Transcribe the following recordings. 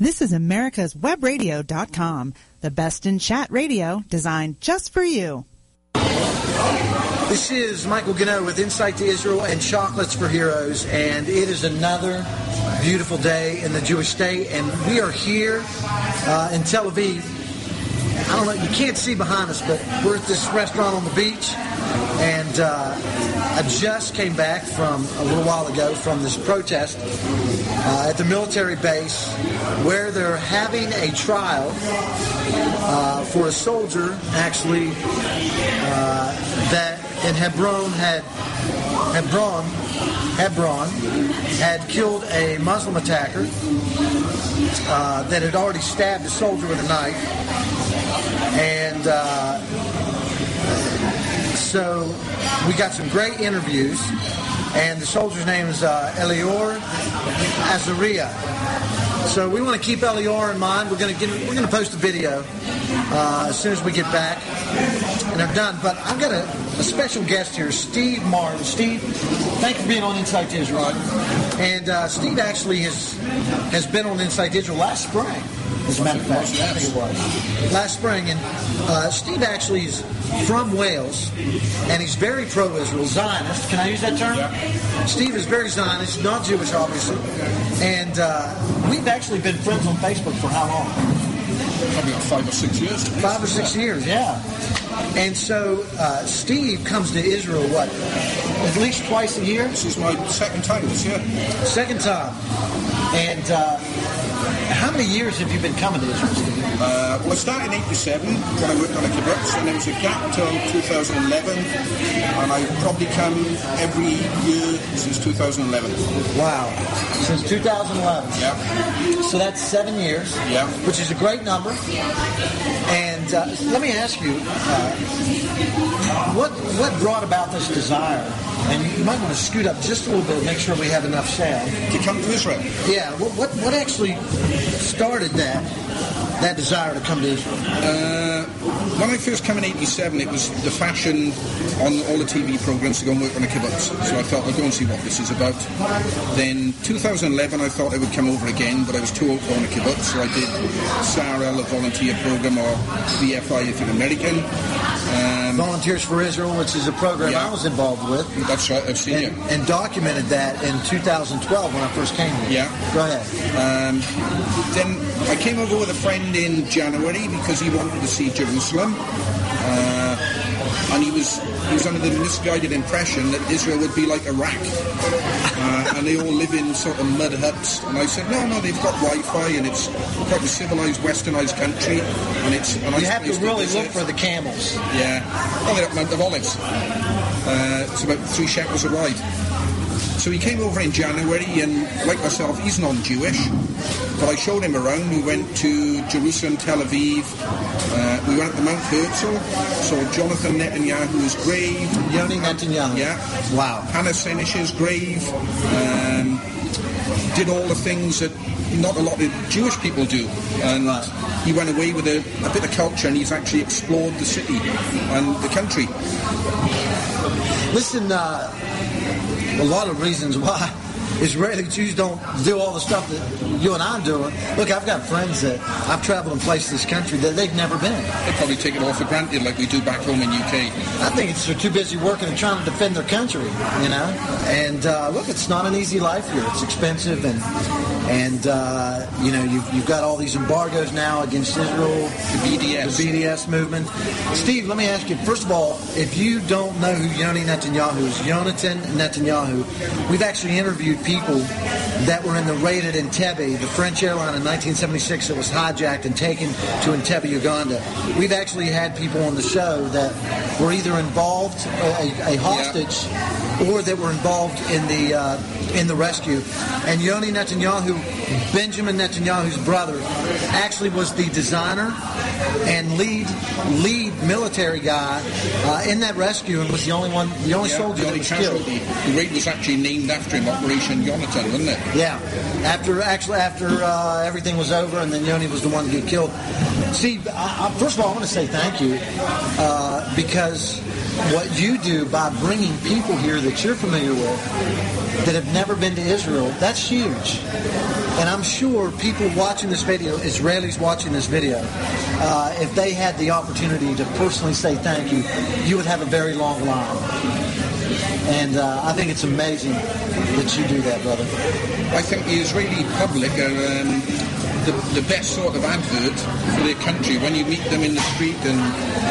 This is America's Webradio.com, the best in chat radio designed just for you. This is Michael Ganoe with Insight to Israel and Chocolates for Heroes, and it is another beautiful day in the Jewish state, and we are here uh, in Tel Aviv. I don't know, you can't see behind us, but we're at this restaurant on the beach, and uh, I just came back from a little while ago from this protest uh, at the military base where they're having a trial uh, for a soldier, actually, uh, that in Hebron had Hebron Hebron had killed a Muslim attacker uh, that had already stabbed a soldier with a knife, and uh, so we got some great interviews. And the soldier's name is uh, Elior Azaria. So we want to keep Elior in mind. We're going to get, we're going to post a video uh, as soon as we get back and are done. But I've got a, a special guest here, Steve Martin. Steve, thank you for being on Insight Digital. And uh, Steve actually has has been on Insight Digital last spring. As a matter of fact, last spring. And uh, Steve actually is from Wales, and he's very pro-Israel, Zionist. Can I use that term? Yeah. Steve is very Zionist, not Jewish, obviously. And uh, we've actually been friends on Facebook for how long? Probably about five or six years. Five or six years, yeah. And so uh, Steve comes to Israel, what, at least twice a year? This is my second time this year. Second time. And uh, how many years have you been coming to this Steve? Uh, well, I started in 87 when I worked on a kibbutz, and there was a gap until 2011, and I've probably come every year since 2011. Wow. Since 2011. Yeah. So that's seven years. Yeah. Which is a great number. And uh, let me ask you, uh, what what brought about this desire? And you might want to scoot up just a little bit, and make sure we have enough sound. To come to Israel. Yeah. What what, what actually started that that desire to come to Israel? Uh, when I first came in 87, it was the fashion on all the TV programs to go and work on a kibbutz. So I thought, I'll go and see what this is about. Then 2011, I thought I would come over again, but I was too old to go on a kibbutz. So I did Sar-El, a volunteer program, or VFI if you're American. Um, Volunteers for Israel, which is a program Yeah. I was involved with. that's right, I've seen And, it. and documented that in 2012 when I first came here. Yeah. Go ahead. Um, then I came over with a friend in January because he wanted to see Jerusalem. Uh, and he was he was under the misguided impression that Israel would be like Iraq, uh, and they all live in sort of mud huts. And I said, no, no, they've got Wi-Fi, and it's quite a civilized, westernized country, and it's a nice You have to really visit. look for the camels. Yeah. Oh, they're up Mount of Olives. Uh, it's about three shekels a ride. So he came over in January, and like myself, he's non-Jewish. But I showed him around. We went to Jerusalem, Tel Aviv. Uh, we went to Mount Herzl, saw Jonathan Netanyahu's grave. Yoni Netanyahu. Yeah. Wow. Hannah Senesh's grave. Um, did all the things that not a lot of Jewish people do. And Right. he went away with a, a bit of culture and he's actually explored the city and the country. Listen, uh, a lot of reasons why Israeli Jews don't do all the stuff that you and I'm doing. Look, I've got friends that I've traveled in places in this country that they've never been. They probably take it all for granted like we do back home in UK. I think it's they're too busy working and trying to defend their country, you know. And uh, look, it's not an easy life here. It's expensive, and and uh, you know you've, you've got all these embargoes now against Israel, The BDS. the BDS movement. Steve, let me ask you. First of all, if you don't know who Yoni Netanyahu is, Yonatan Netanyahu, we've actually interviewed people that were in the raid at Entebbe, the French airline in 1976 that was hijacked and taken to Entebbe, Uganda. We've actually had people on the show that were either involved, a, a hostage, or that were involved in the uh, in the rescue. And Yoni Netanyahu, Benjamin Netanyahu's brother, actually was the designer and lead lead military guy uh, in that rescue, and was the only one, the only Yeah, soldier the that was killed. The raid was actually named after him, Operation Jonathan, wasn't it? Yeah. After actually after uh, everything was over, and then Yoni was the one to get killed. See, I, I, first of all, I want to say thank you uh, because what you do by bringing people here that you're familiar with that have never been to Israel, that's huge. And I'm sure people watching this video, Israelis watching this video, uh, if they had the opportunity to personally say thank you, you would have a very long line. And uh, I think it's amazing that you do that, brother. I think the Israeli public are um, the, the best sort of advert for their country. When you meet them in the street and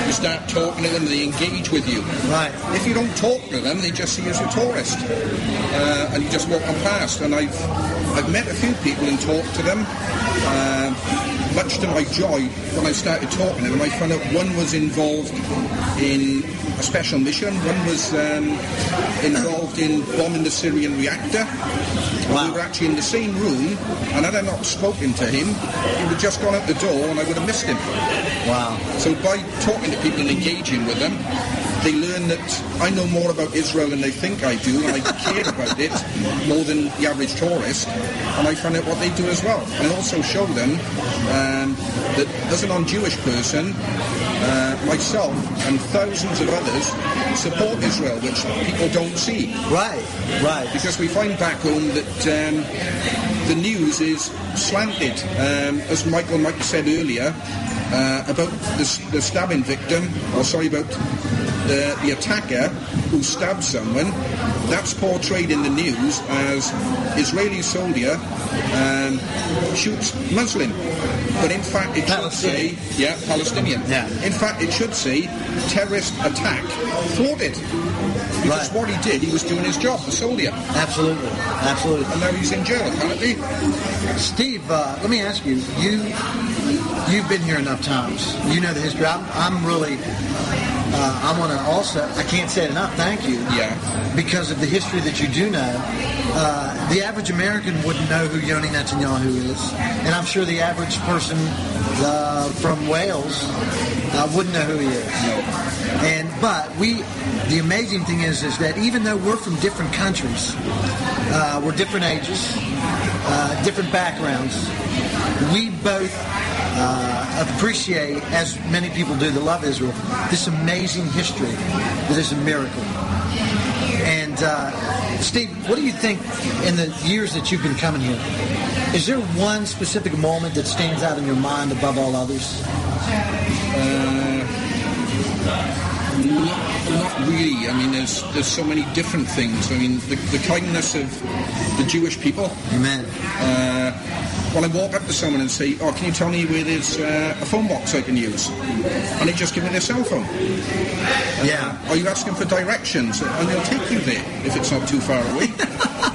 you start talking to them, they engage with you. Right. If you don't talk to them, they just see you as a tourist, uh, and you just walk on past. And I've I've met a few people and talked to them. Uh, much to my joy, when I started talking to them, I found out one was involved in special mission. One was um, involved in bombing the Syrian reactor. Wow. We were actually in the same room, and had I not spoken to him, he would have just gone out the door, and I would have missed him. Wow. So by talking to people and engaging with them, they learn that I know more about Israel than they think I do, and I care about it more than the average tourist, and I find out what they do as well. And I also show them um, that as a non-Jewish person, uh, myself and thousands of others support Israel, which people don't see. Right. Right. Because we find back home that um, the news is slanted. Um, as Michael Mike said earlier, uh, about the, the stabbing victim, or sorry, about the, the attacker who stabbed someone, that's portrayed in the news as Israeli soldier um, shoots Muslim. But in fact, it should say, yeah, Palestinian. Yeah. In fact, it should say terrorist attack thwarted. Because Right. what he did, he was doing his job, the soldier. Absolutely. Absolutely. And now he's in jail, apparently. Steve, uh, let me ask you. You you've been here enough times. You know the history. I'm, I'm really. Uh, I want to also. I can't say it enough. Thank you. Yeah. Because of the history that you do know, uh, the average American wouldn't know who Yoni Netanyahu is, and I'm sure the average person uh, from Wales uh, wouldn't know who he is. And but we, the amazing thing is, is that even though we're from different countries, uh, we're different ages, uh, different backgrounds, we both uh, appreciate, as many people do that love Israel, this amazing history that is a miracle. And uh, Steve, what do you think in the years that you've been coming here? Is there one specific moment that stands out in your mind above all others? Not, not really. I mean, there's there's so many different things. I mean, the, the kindness of the Jewish people. Amen. Uh, when I walk up to someone and say, "Oh, can you tell me where there's uh, a phone box I can use?" and they just give me their cell phone. Yeah. Are you asking for directions? And they'll take you there if it's not too far away.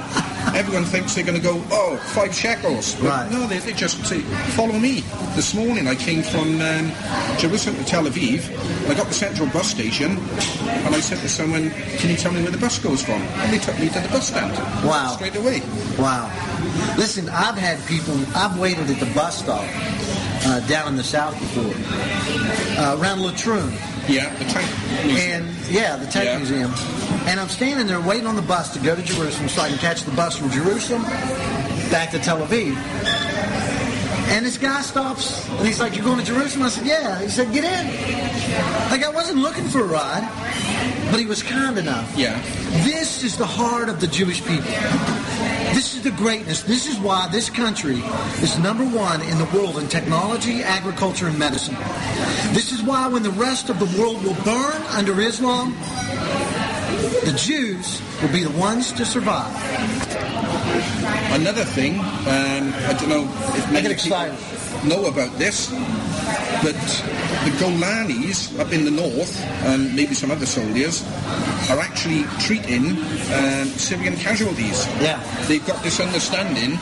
Everyone thinks they're going to go, oh, five shekels. But Right. No, they, they just say, follow me. This morning I came from um, Jerusalem to Tel Aviv. I got the central bus station and I said to someone, can you tell me where the bus goes from? And they took me to the bus stand. Wow. Straight away. Wow. Listen, I've had people, I've waited at the bus stop uh, down in the south before, uh, around Latrun. Yeah, the tank. museum. And yeah, the Tank Yeah. Museum. And I'm standing there waiting on the bus to go to Jerusalem so I can catch the bus from Jerusalem back to Tel Aviv. And this guy stops and he's like, You're going to Jerusalem? I said, Yeah. He said, Get in. Like I wasn't looking for a ride, but he was kind enough. Yeah. This is the heart of the Jewish people. This is the greatness. This is why this country is number one in the world in technology, agriculture, and medicine. This is why when the rest of the world will burn under Islam, the Jews will be the ones to survive. Another thing, um, I don't know if many get people know about this, but the Golanis up in the north, and maybe some other soldiers, are actually treating um, Syrian casualties. Yeah. They've got this understanding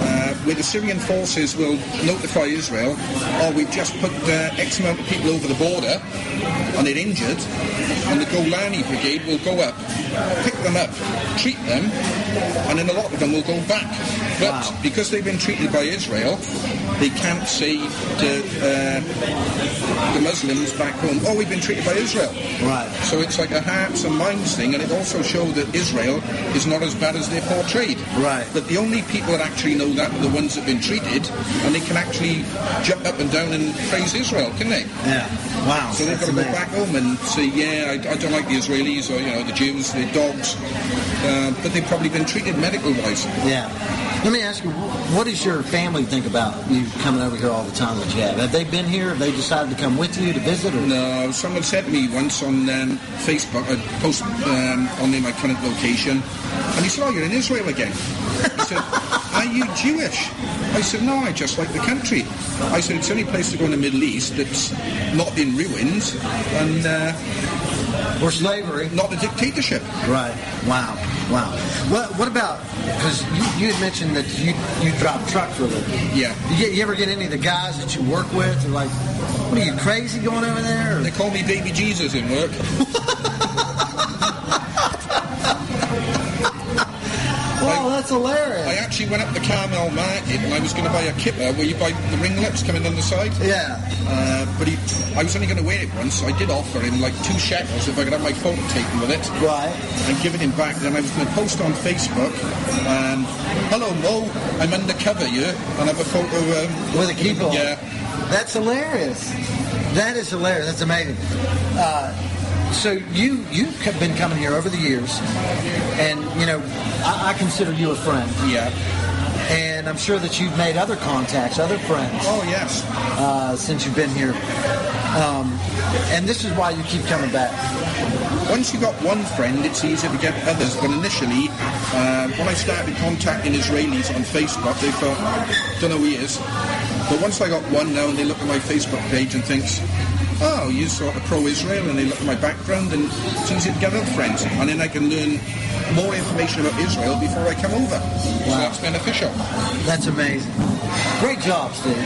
uh, where the Syrian forces will notify Israel, oh, we've just put uh, X amount of people over the border and they're injured, and the Golani Brigade will go up, pick them up, treat them, and then a lot of them will go back. But Wow. because they've been treated by Israel, they can't say to uh, the Muslims back home, oh, we've been treated by Israel. Right. So it's like a hearts and minds thing, and it also shows that Israel is not as bad as they're portrayed. Right. But the only people that actually know that are the ones that have been treated, and they can actually jump up and down and praise Israel, can they? Yeah. Wow. So they've got to go back home and say, yeah, I, I don't like the Israelis or, you know, the Jews, they're dogs. Uh, but they've probably been treated medical-wise. Yeah. Let me ask you, what does your family think about you coming over here all the time that you have? Have they been here? Have they decided to come with you to visit? Or? No, someone to me once on um, Facebook, I post um, on my current location, and he said, oh, you're in Israel again. Are you Jewish? I said, no, I just like the country. I said, it's the only place to go in the Middle East that's not in ruins and uh, Or slavery? not a dictatorship. Right. Wow. Wow. What, what about, because you, you had mentioned that you, you drive truck for a living. Yeah. You, get, you ever get any of the guys that you work with? They're like, what are you, crazy going over there? Or- They call me Baby Jesus in work. that's hilarious. I actually went up the Carmel Market and I was going to buy a kippah where you buy the ringlets coming on the side. yeah. Uh, but he, I was only going to wear it once. So I did offer him like two shekels if I could have my photo taken with it Right. and give it him back. Then I was going to post on Facebook and, hello Mo, I'm undercover here and have a photo um, With a keyboard. Yeah. That's hilarious. That is hilarious. That's amazing. Uh, so you you've been coming here over the years, and you know I, I consider you a friend, Yeah. and I'm sure that you've made other contacts, other friends Oh yes. uh, since you've been here. Um, and this is why you keep coming back. Once you got one friend, it's easier to get others. But initially, uh, when I started contacting Israelis on Facebook, they thought, don't know who he is. But once I got one now, and they look at my Facebook page and thinks, oh, you're sort of pro-Israel, and they look at my background, and it's easier to get other friends. And then I can learn more information about Israel before I come over. So that's beneficial. That's amazing. Great job, Steve.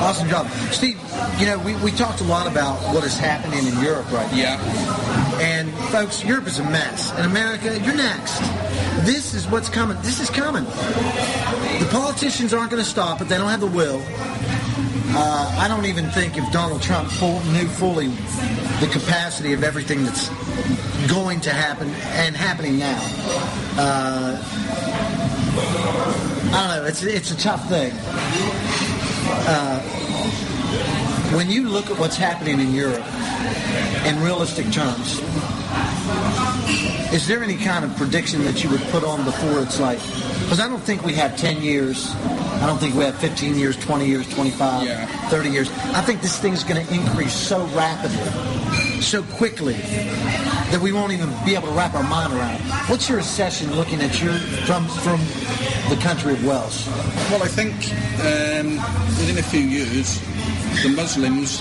Awesome job. Steve, you know, we, we talked a lot about what is happening in Europe right now. Yeah. And folks, Europe is a mess. And America, you're next. This is what's coming. This is coming. The politicians aren't going to stop it. They don't have the will. Uh, I don't even think if Donald Trump full, knew fully the capacity of everything that's going to happen and happening now. Uh, I don't know. It's it's a tough thing. Uh, when you look at what's happening in Europe in realistic terms, is there any kind of prediction that you would put on before it's like? Because I don't think we have 10 years. I don't think we have 15 years, 20 years, 25, Yeah. 30 years. I think this thing's going to increase so rapidly, so quickly, that we won't even be able to wrap our mind around it. What's your assessment looking at your from from the country of Wales? Well, I think um, within a few years, the Muslims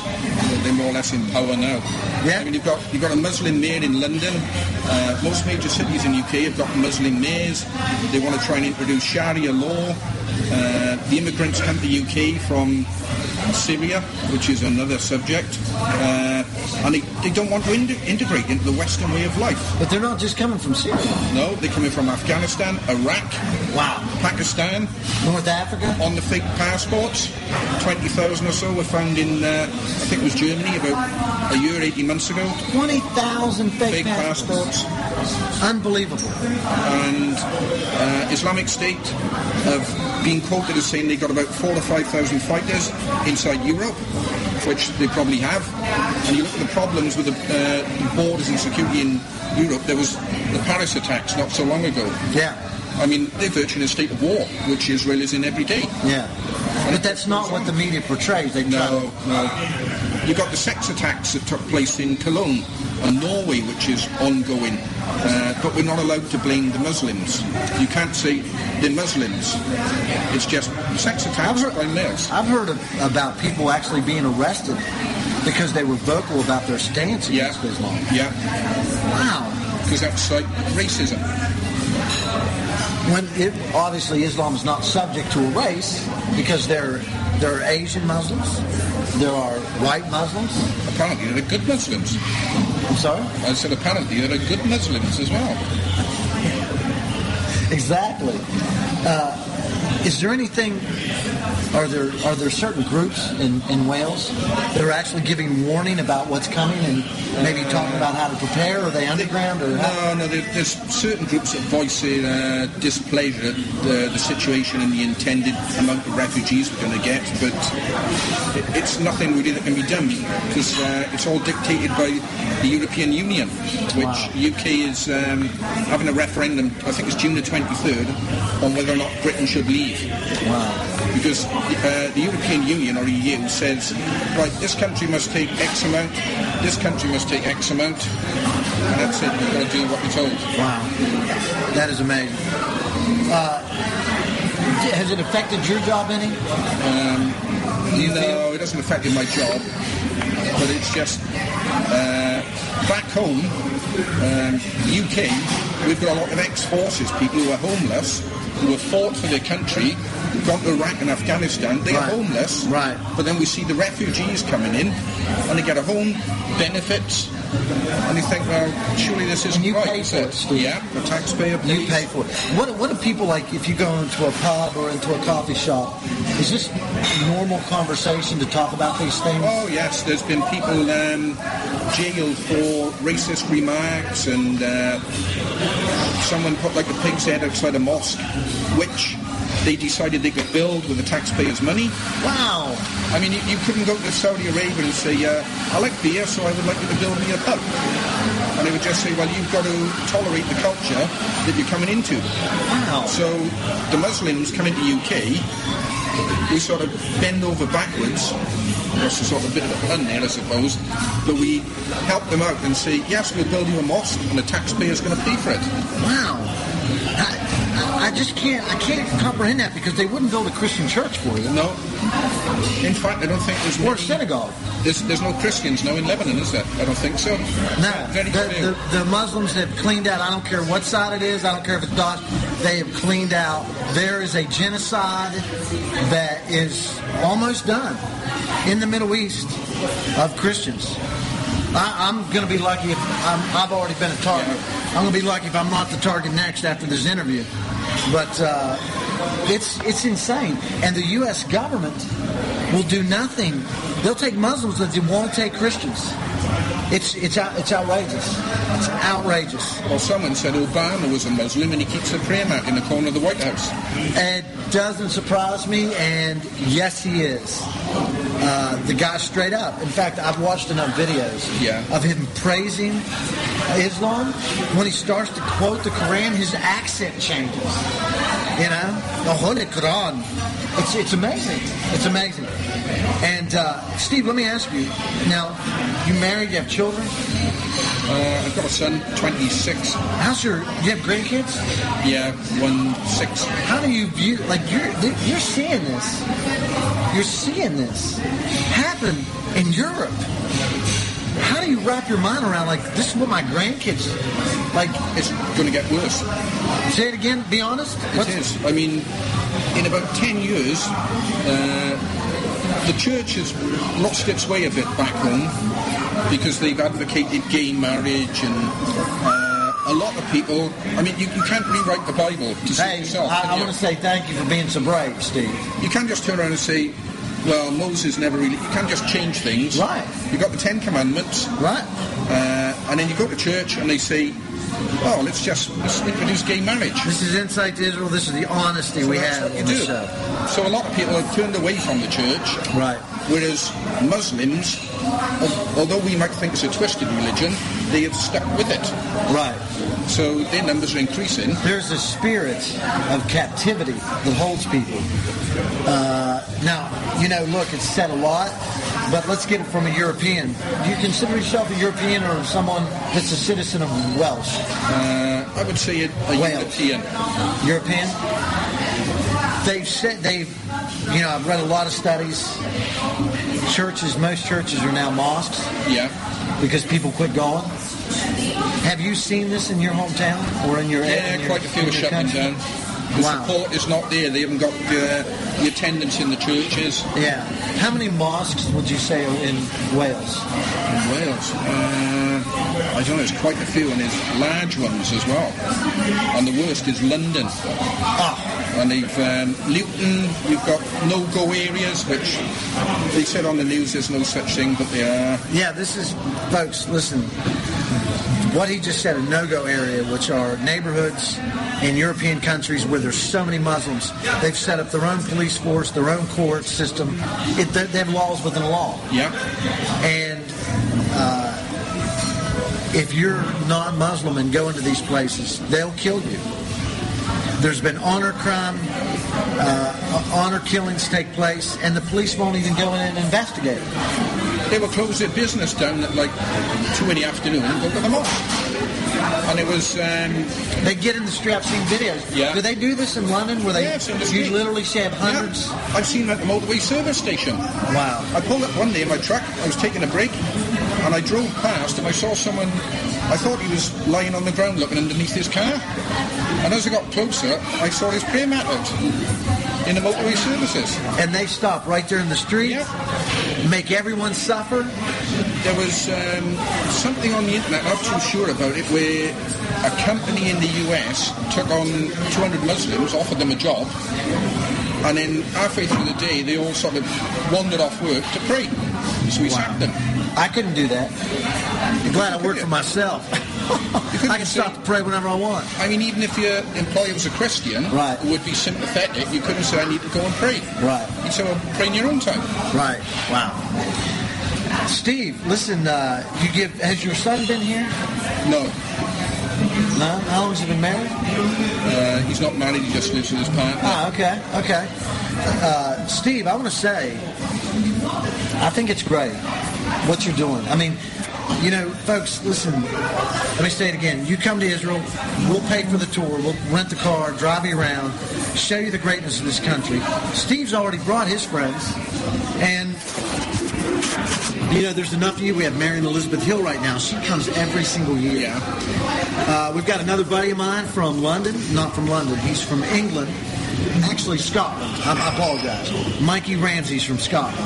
they're more or less in power now. Yeah. I mean, you've got you've got a Muslim mayor in London. Uh, most major cities in the UK have got Muslim mayors. They want to try and introduce Sharia law. Uh, the immigrants come to the UK from Syria, which is another subject, uh, and they, they don't want to in- integrate into the Western way of life. But they're not just coming from Syria. No, they're coming from Afghanistan, Iraq, Wow. Pakistan, North Africa? on the fake passports. 20,000 or so were found in, uh, I think it was Germany about a year, 18 months ago. 20,000 fake, Fake passports. passports. Unbelievable. And uh, Islamic State have been quoted as saying they got about four to 5,000 fighters inside Europe, which they probably have. And you look at the problems with the uh, borders and security in Europe, there was the Paris attacks not so long ago. Yeah. I mean, they're virtually in a state of war, which Israel is in every day. Yeah. But that's not what the media portrays. They No, no. You got the sex attacks that took place in Cologne and Norway, which is ongoing. Uh, but we're not allowed to blame the Muslims. You can't say they're Muslims. It's just sex attacks by males. I've heard of, about people actually being arrested because they were vocal about their stance Yeah, against Islam. yeah, Wow. because that's like racism. When it, obviously Islam is not subject to a race because there there are Asian Muslims, there are white Muslims. Apparently, they're good Muslims. I'm sorry. I said apparently there are good Muslims as well. Exactly. Uh, is there anything? Are there are there certain groups in, in Wales that are actually giving warning about what's coming and maybe talking about how to prepare? Are they underground or? How? No, no. There, there's certain groups that voice their uh, displeasure at the, the situation and the intended amount of refugees we're going to get, but it, it's nothing really that can be done because uh, it's all dictated by the European Union, which Wow. UK is um, having a referendum. I think it's June the 23rd on whether or not Britain should leave. Leave. Wow. Because uh, the European Union or EU says, right, this country must take X amount, this country must take X amount, and that's it. we're got to do what we're told. Wow. That is amazing. Uh, has it affected your job any? Feel? No, it doesn't affect my job, but it's just uh, back home, um, UK, we've got a lot of ex-forces, people who are homeless, who have fought for their country, gone to Iraq and Afghanistan. They Right. are homeless, Right. But then we see the refugees coming in, and they get a home, benefits, and you think, well, surely this isn't And you right. pay for it, Steve. Yeah, the taxpayer You pays. pay for it. What, what do people like if you go into a pub or into a coffee shop? Is this normal conversation to talk about these things? Oh yes, there's been people um, jailed for racist remarks, and uh, someone put like a pig's head outside a mosque, which they decided they could build with the taxpayers' money. Wow. I mean, you, you couldn't go to Saudi Arabia and say, uh, "I like beer, so I would like you to build me a pub," and they would just say, "Well, you've got to tolerate the culture that you're coming into." Wow. So the Muslims come into UK, we sort of bend over backwards. That's a sort of bit of a pun there, I suppose. But we help them out and say, yes, we'll build you a mosque and the taxpayer's going to pay for it. Wow. I, I- I just can't I can't comprehend that because they wouldn't build a Christian church for you. No. In fact, I don't think there's Or a many- synagogue. There's, there's no Christians now in Lebanon, is there? I don't think so. No, Very the, the, the Muslims have cleaned out. I don't care what side it is. I don't care if it's Daesh. They have cleaned out. There is a genocide that is almost done in the Middle East of Christians. I, I'm going to be lucky if I'm, I've already been a target. I'm going to be lucky if I'm not the target next after this interview. But uh, it's it's insane, and the U.S. government will do nothing. They'll take Muslims, but they won't take Christians. It's it's out, it's outrageous. It's outrageous. Well, someone said Obama was a Muslim and he keeps a prayer mat in the corner of the White House. It doesn't surprise me, and yes, he is. Uh, the guy straight up. In fact, I've watched enough videos Yeah. of him praising Islam. When he starts to quote the Quran, his accent changes. You know, the Holy Quran. It's it's amazing. It's amazing. And uh, Steve, let me ask you. Now, you married? You have children? Uh, I've got a son, 26. How's your? You have grandkids? Yeah, one six. How do you view? Like you're you're seeing this, you're seeing this happen in Europe. How do you wrap your mind around like this is what my grandkids like? It's going to get worse. Say it again. Be honest. It is. I mean, in about 10 years, uh, the church has lost its way a bit back home because they've advocated gay marriage and uh, a lot of people. I mean, you, you can't rewrite the Bible to suit Hey, yourself. I, I you? want to say thank you for being so brave, Steve. You can't just turn around and say, well, Moses never really. You can't just change things. Right. You've got the Ten Commandments, Right? uh, and then you go to church and they say, oh, let's just let's introduce gay marriage. This is Insight to Israel. This is the honesty we have on the show. So a lot of people have turned away from the church. Right. Whereas Muslims, although we might think it's a twisted religion, they have stuck with it. Right. So their numbers are increasing. There's a spirit of captivity that holds people. Uh, now, you know, look, it's said a lot, but let's get it from a European. Do you consider yourself a European or someone that's a citizen of Welsh? Uh, I would say a, a European. European? They've said they've, you know, I've read a lot of studies. Churches, most churches are now mosques Yeah. because people quit going. Have you seen this in your hometown or in your area? Yeah, in your- quite a few shutting down. The Wow. support is not there. They haven't got uh, the attendance in the churches. Yeah. How many mosques would you say are in Wales? In Wales, uh, I don't know, there's quite a few, and there's large ones as well. And the worst is London. Ah, And they've, um, Luton, you've got no-go areas, which they said on the news there's no such thing, but they are. yeah, this is, folks, listen. What he just said, a no-go area, which are neighborhoods in European countries where there's so many Muslims. They've set up their own police force, their own court system. It, they they have laws within a law. Yeah. And uh, if you're non-Muslim and go into these places, they'll kill you. There's been honor crime, uh, honor killings take place, and the police won't even go in and investigate. They will close their business down at like two in the afternoon and go to the mosque. And it was um, They get in the street. I've seen videos. Yeah. Do they do this in London where they Yes, you literally see hundreds? Yeah, I've seen them at the motorway service station. Wow. I pulled up one day in my truck. I was taking a break, and I drove past, and I saw someone. I thought he was lying on the ground looking underneath his car. And as I got closer, I saw his prayer mat out in the motorway services. And they stop right there in the street, Yeah. make everyone suffer. There was um, something on the internet, I'm not too sure about it, where a company in the US took on 200 Muslims, offered them a job, and then halfway through the day, they all sort of wandered off work to pray. So we sacked them. I couldn't do that. I'm glad I work for myself. I can stop to pray whenever I want. I mean, even if your employer was a Christian, Right. would be sympathetic, you couldn't say, I need to go and pray. Right. You'd say, well, pray in your own time. Right. Wow. Steve, listen, uh, you give has your son been here? No, No? How long has he been married? uh, he's not married, he just lives with his partner. Ah, okay, okay. Uh, Steve, I want to say, I think it's great what you're doing. I mean, you know, folks, listen, let me say it again. You come to Israel, we'll pay for the tour, we'll rent the car, drive you around, show you the greatness of this country. Steve's already brought his friends, and you know, there's enough of you. We have Marion Elizabeth Hill right now. She comes every single year. Uh, we've got another buddy of mine from London, not from London. He's from England, actually Scotland. I, I apologize. Mikey Ramsey's from Scotland,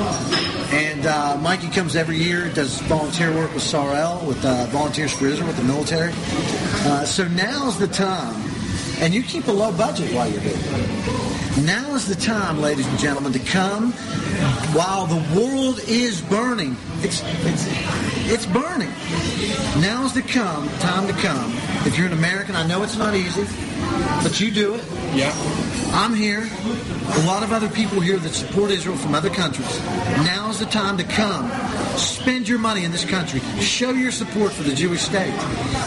and uh, Mikey comes every year, does volunteer work with Sar-El, with uh, Volunteers for Israel, with the military. Uh, so now's the time, and you keep a low budget while you're here. Now is the time, ladies and gentlemen, to come while the world is burning. It's it's it's burning. Now is the come time to come. If you're an American, I know it's not easy, but you do it. Yeah. I'm here. A lot of other people here that support Israel from other countries. Now is the time to come. Spend your money in this country. Show your support for the Jewish state.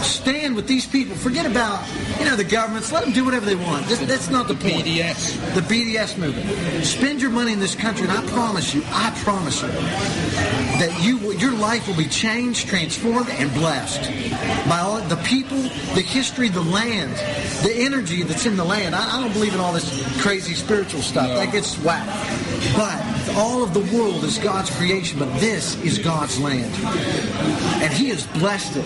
Stand with these people. Forget about, you know, the governments. Let them do whatever they want. That's not the point. BDS. The BDS movement. Spend your money in this country, and I promise you, I promise you, that you your life will be changed, transformed, and blessed by all the people, the history, the land, the energy that's in the land. I, I don't believe in all this crazy spiritual stuff. that gets whack. But all of the world is God's creation, but this is God's land, and He has blessed it.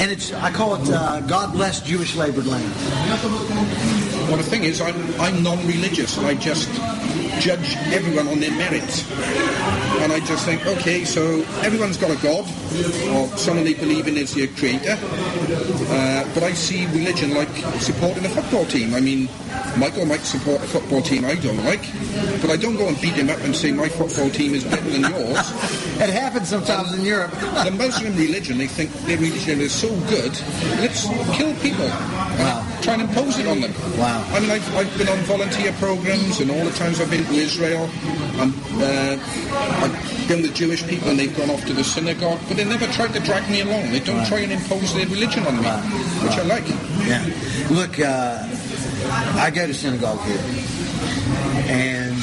And it's I call it uh, God blessed Jewish labored land. Well, the thing is, I'm, I'm non-religious, and I just judge everyone on their merits. And I just think, okay, so everyone's got a God, or someone they believe in is their creator. Uh, but I see religion like supporting a football team. I mean, Michael might support a football team I don't like, but I don't go and beat him up and say my football team is better than yours. It happens sometimes in Europe. the Muslim religion, they think their religion is so good, let's kill people. Wow. Try and impose it on them. Wow. I mean, I've, I've been on volunteer programs, and all the times I've been to Israel, and uh, I've been with Jewish people, and they've gone off to the synagogue, but they never tried to drag me along. They don't try and impose their religion on me, which I like. Yeah. Look, uh, I go to synagogue here, and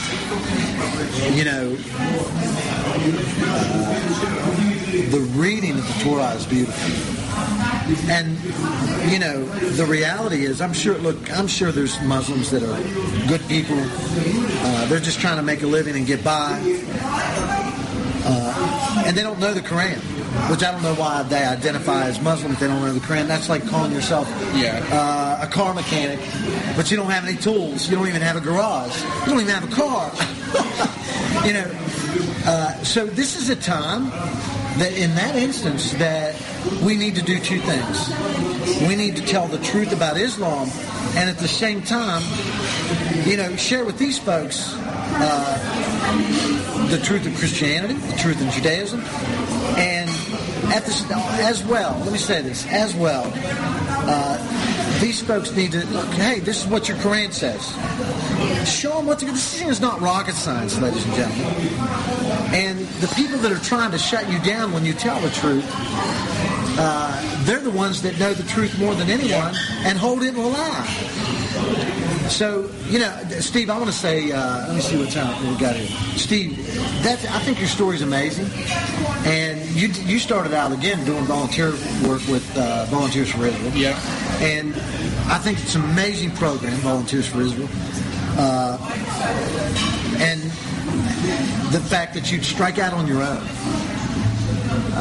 you know, uh, the reading of the Torah is beautiful. And you know, the reality is, I'm sure. Look, I'm sure there's Muslims that are good people. Uh, they're just trying to make a living and get by, uh, and they don't know the Quran. Which I don't know why they identify as Muslim if they don't know the Quran. That's like calling yourself Yeah. uh, a car mechanic, but you don't have any tools. You don't even have a garage. You don't even have a car. you know, uh, so this is a time that, in that instance, that we need to do two things. We need to tell the truth about Islam, and at the same time, you know, share with these folks uh, the truth of Christianity, the truth of Judaism, and at as well. Let me say this as well. Uh, these folks need to look. Hey, this is what your Quran says. Show them what the, this thing is not rocket science, ladies and gentlemen. And the people that are trying to shut you down when you tell the truth, uh, they're the ones that know the truth more than anyone and hold it alive. So, you know, Steve, I want to say, uh, let me see what time we got here. Steve, that's, I think your story's amazing. And you you started out, again, doing volunteer work with uh, Volunteers for Israel. Yeah. And I think it's an amazing program, Volunteers for Israel. Uh, and the fact that you'd strike out on your own.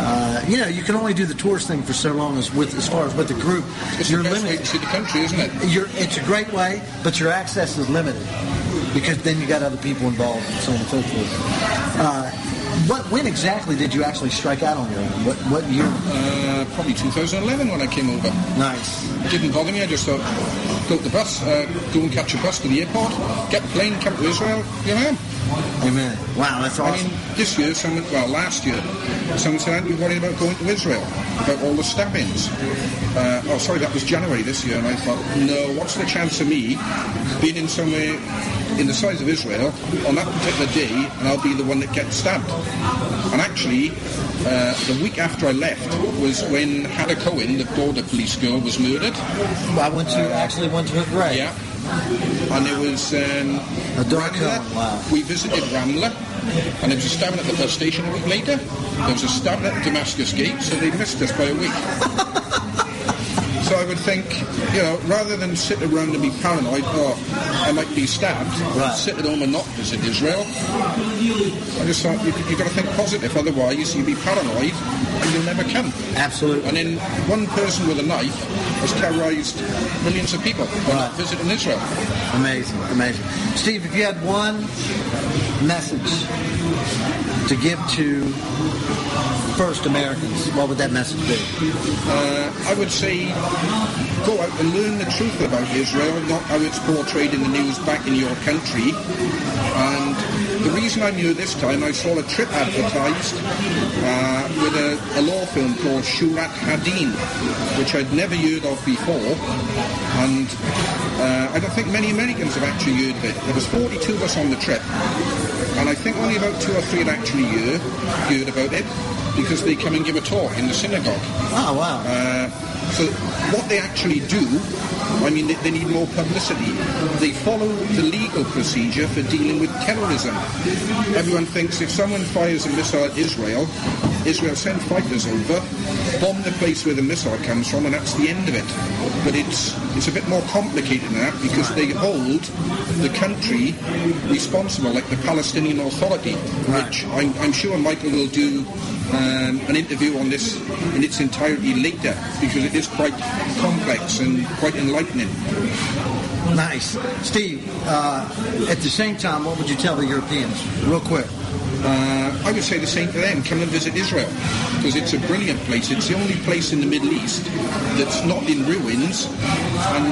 Uh, you know, you can only do the tourist thing for so long as with as far as with the group. It's you're the best way limited. to see the country, isn't it? You're, it's a great way, but your access is limited because then you got other people involved and so on and so forth. Uh, what, when exactly did you actually strike out on your own? What, what year? Uh, probably 2011 when I came over. Nice. It didn't bother me. I just thought, go to the bus, uh, go and catch a bus to the airport, get the plane, come to Israel. Here I am. Amen. Wow, that's I mean, this year, someone, well, last year, someone said, aren't you worried about going to Israel? About all the step-ins? Uh, oh, sorry, that was January this year, and I thought, no, what's the chance of me being in somewhere in the size of Israel on that particular day, and I'll be the one that gets stabbed? And actually, uh, the week after I left was when Hannah Cohen, the border police girl, was murdered. I went to actually went to her grave. Yeah. And it was um, A dark Ramla. Wow. We visited Ramla, and there was a stabbing at the bus station a week later. There was a stabbing at Damascus Gate, so they missed us by a week. so I would think, you know, rather than sit around and be paranoid, oh, I might be stabbed, Right. sit at home and not visit Israel. I just thought you, you've got to think positive, otherwise you'll be paranoid and you'll never come. Absolutely. And then one person with a knife has terrorized millions of people by not Right. visiting Israel. Amazing, amazing. Steve, if you had one message to give to first Americans, what would that message be? Uh, I would say go out and learn the truth about Israel, not how it's portrayed in the news back in your country. And the reason I'm here this time, I saw a trip advertised uh, with a, a law firm called Shurat Hadin, which I'd never heard of before. And uh, I don't think many Americans have actually heard of it. There was 42 of us on the trip, and I think only about two or three had actually heard, heard about it because they come and give a talk in the synagogue. Oh, wow. Uh, so what they actually do, I mean, they, they need more publicity. They follow the legal procedure for dealing with terrorism. Everyone thinks if someone fires a missile at Israel, Israel send fighters over, bomb the place where the missile comes from, and that's the end of it. But it's it's a bit more complicated than that because they hold the country responsible, like the Palestinian Authority, which I'm, I'm sure Michael will do um, an interview on this in its entirety later because it is quite complex and quite enlightening. Nice. Steve, uh, at the same time, what would you tell the Europeans? Real quick. Uh, I would say the same to them. Come and visit Israel because it's a brilliant place. It's the only place in the Middle East that's not in ruins and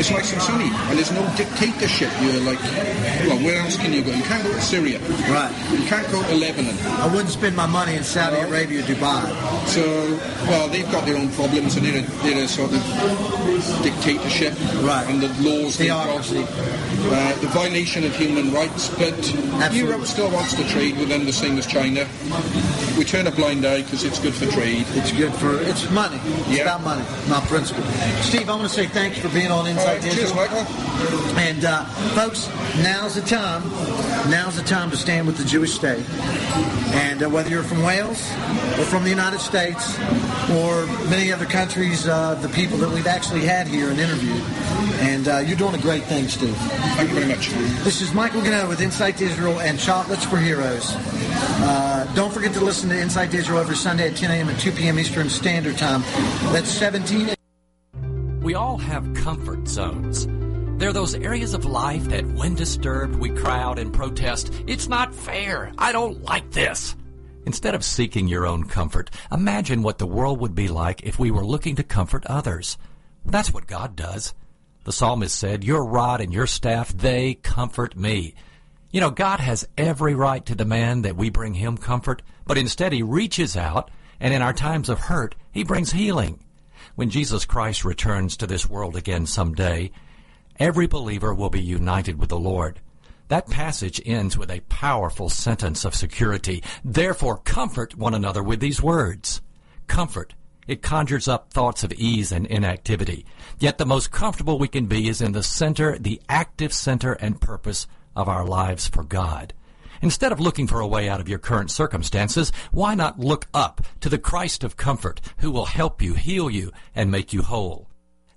it's and sunny and there's no dictatorship. You're like, well, where else can you go? You can't go to Syria. Right. You can't go to Lebanon. I wouldn't spend my money in Saudi Arabia, Dubai. So, well, they've got their own problems and they're a, they're a sort of dictatorship. Right. And the laws they've got. Theocracy. Uh, the violation of human rights, but Absolutely. Europe still wants to trade with them the same as China. We turn a blind eye because it's good for trade. It's good for, it's money. It's Yeah. about money, not principle. Steve, I want to say thanks for being on Inside right, cheers, Michael. And uh, folks, now's the time. Now's the time to stand with the Jewish state. And uh, whether you're from Wales or from the United States or many other countries, uh, the people that we've actually had here and interviewed. And uh, you're doing a great thing, Steve. Thank you very much. This is Michael Ganoe with Insight Israel and Chocolates for Heroes. Uh, don't forget to listen to Insight Israel every Sunday at 10 a.m. and 2 p.m. Eastern Standard Time. That's 17. We all have comfort zones. They're those areas of life that, when disturbed, we cry out and protest, It's not fair! I don't like this! Instead of seeking your own comfort, imagine what the world would be like if we were looking to comfort others. That's what God does. The psalmist said, Your rod and your staff, they comfort me. You know, God has every right to demand that we bring Him comfort, but instead He reaches out, and in our times of hurt, He brings healing. When Jesus Christ returns to this world again someday, every believer will be united with the Lord. That passage ends with a powerful sentence of security. Therefore, comfort one another with these words. Comfort It conjures up thoughts of ease and inactivity. Yet the most comfortable we can be is in the center, the active center and purpose of our lives for God. Instead of looking for a way out of your current circumstances, why not look up to the Christ of comfort who will help you, heal you, and make you whole?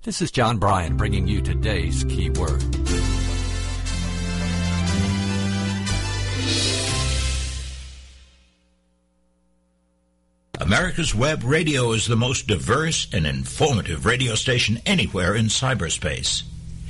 This is John Bryan bringing you today's key word. America's Web Radio is the most diverse and informative radio station anywhere in cyberspace.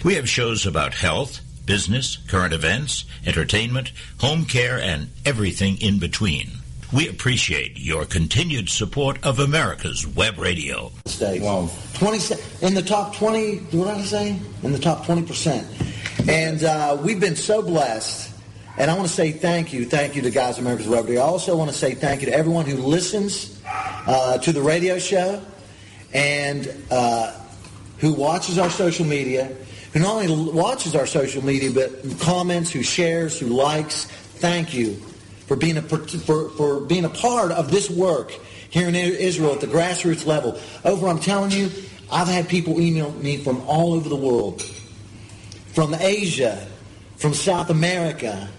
We have shows about health, business, current events, entertainment, home care, and everything in between. We appreciate your continued support of America's Web Radio. States. Wow. 20, in the top 20, what did I say? In the top 20%. And uh, we've been so blessed. And I want to say thank you, thank you to Guys of America's Web Radio. I also want to say thank you to everyone who listens uh, to the radio show and uh, who watches our social media who not only watches our social media, but comments, who shares, who likes. Thank you for being a, for, for being a part of this work here in Israel at the grassroots level. Over, I'm telling you, I've had people email me from all over the world, from Asia, from South America,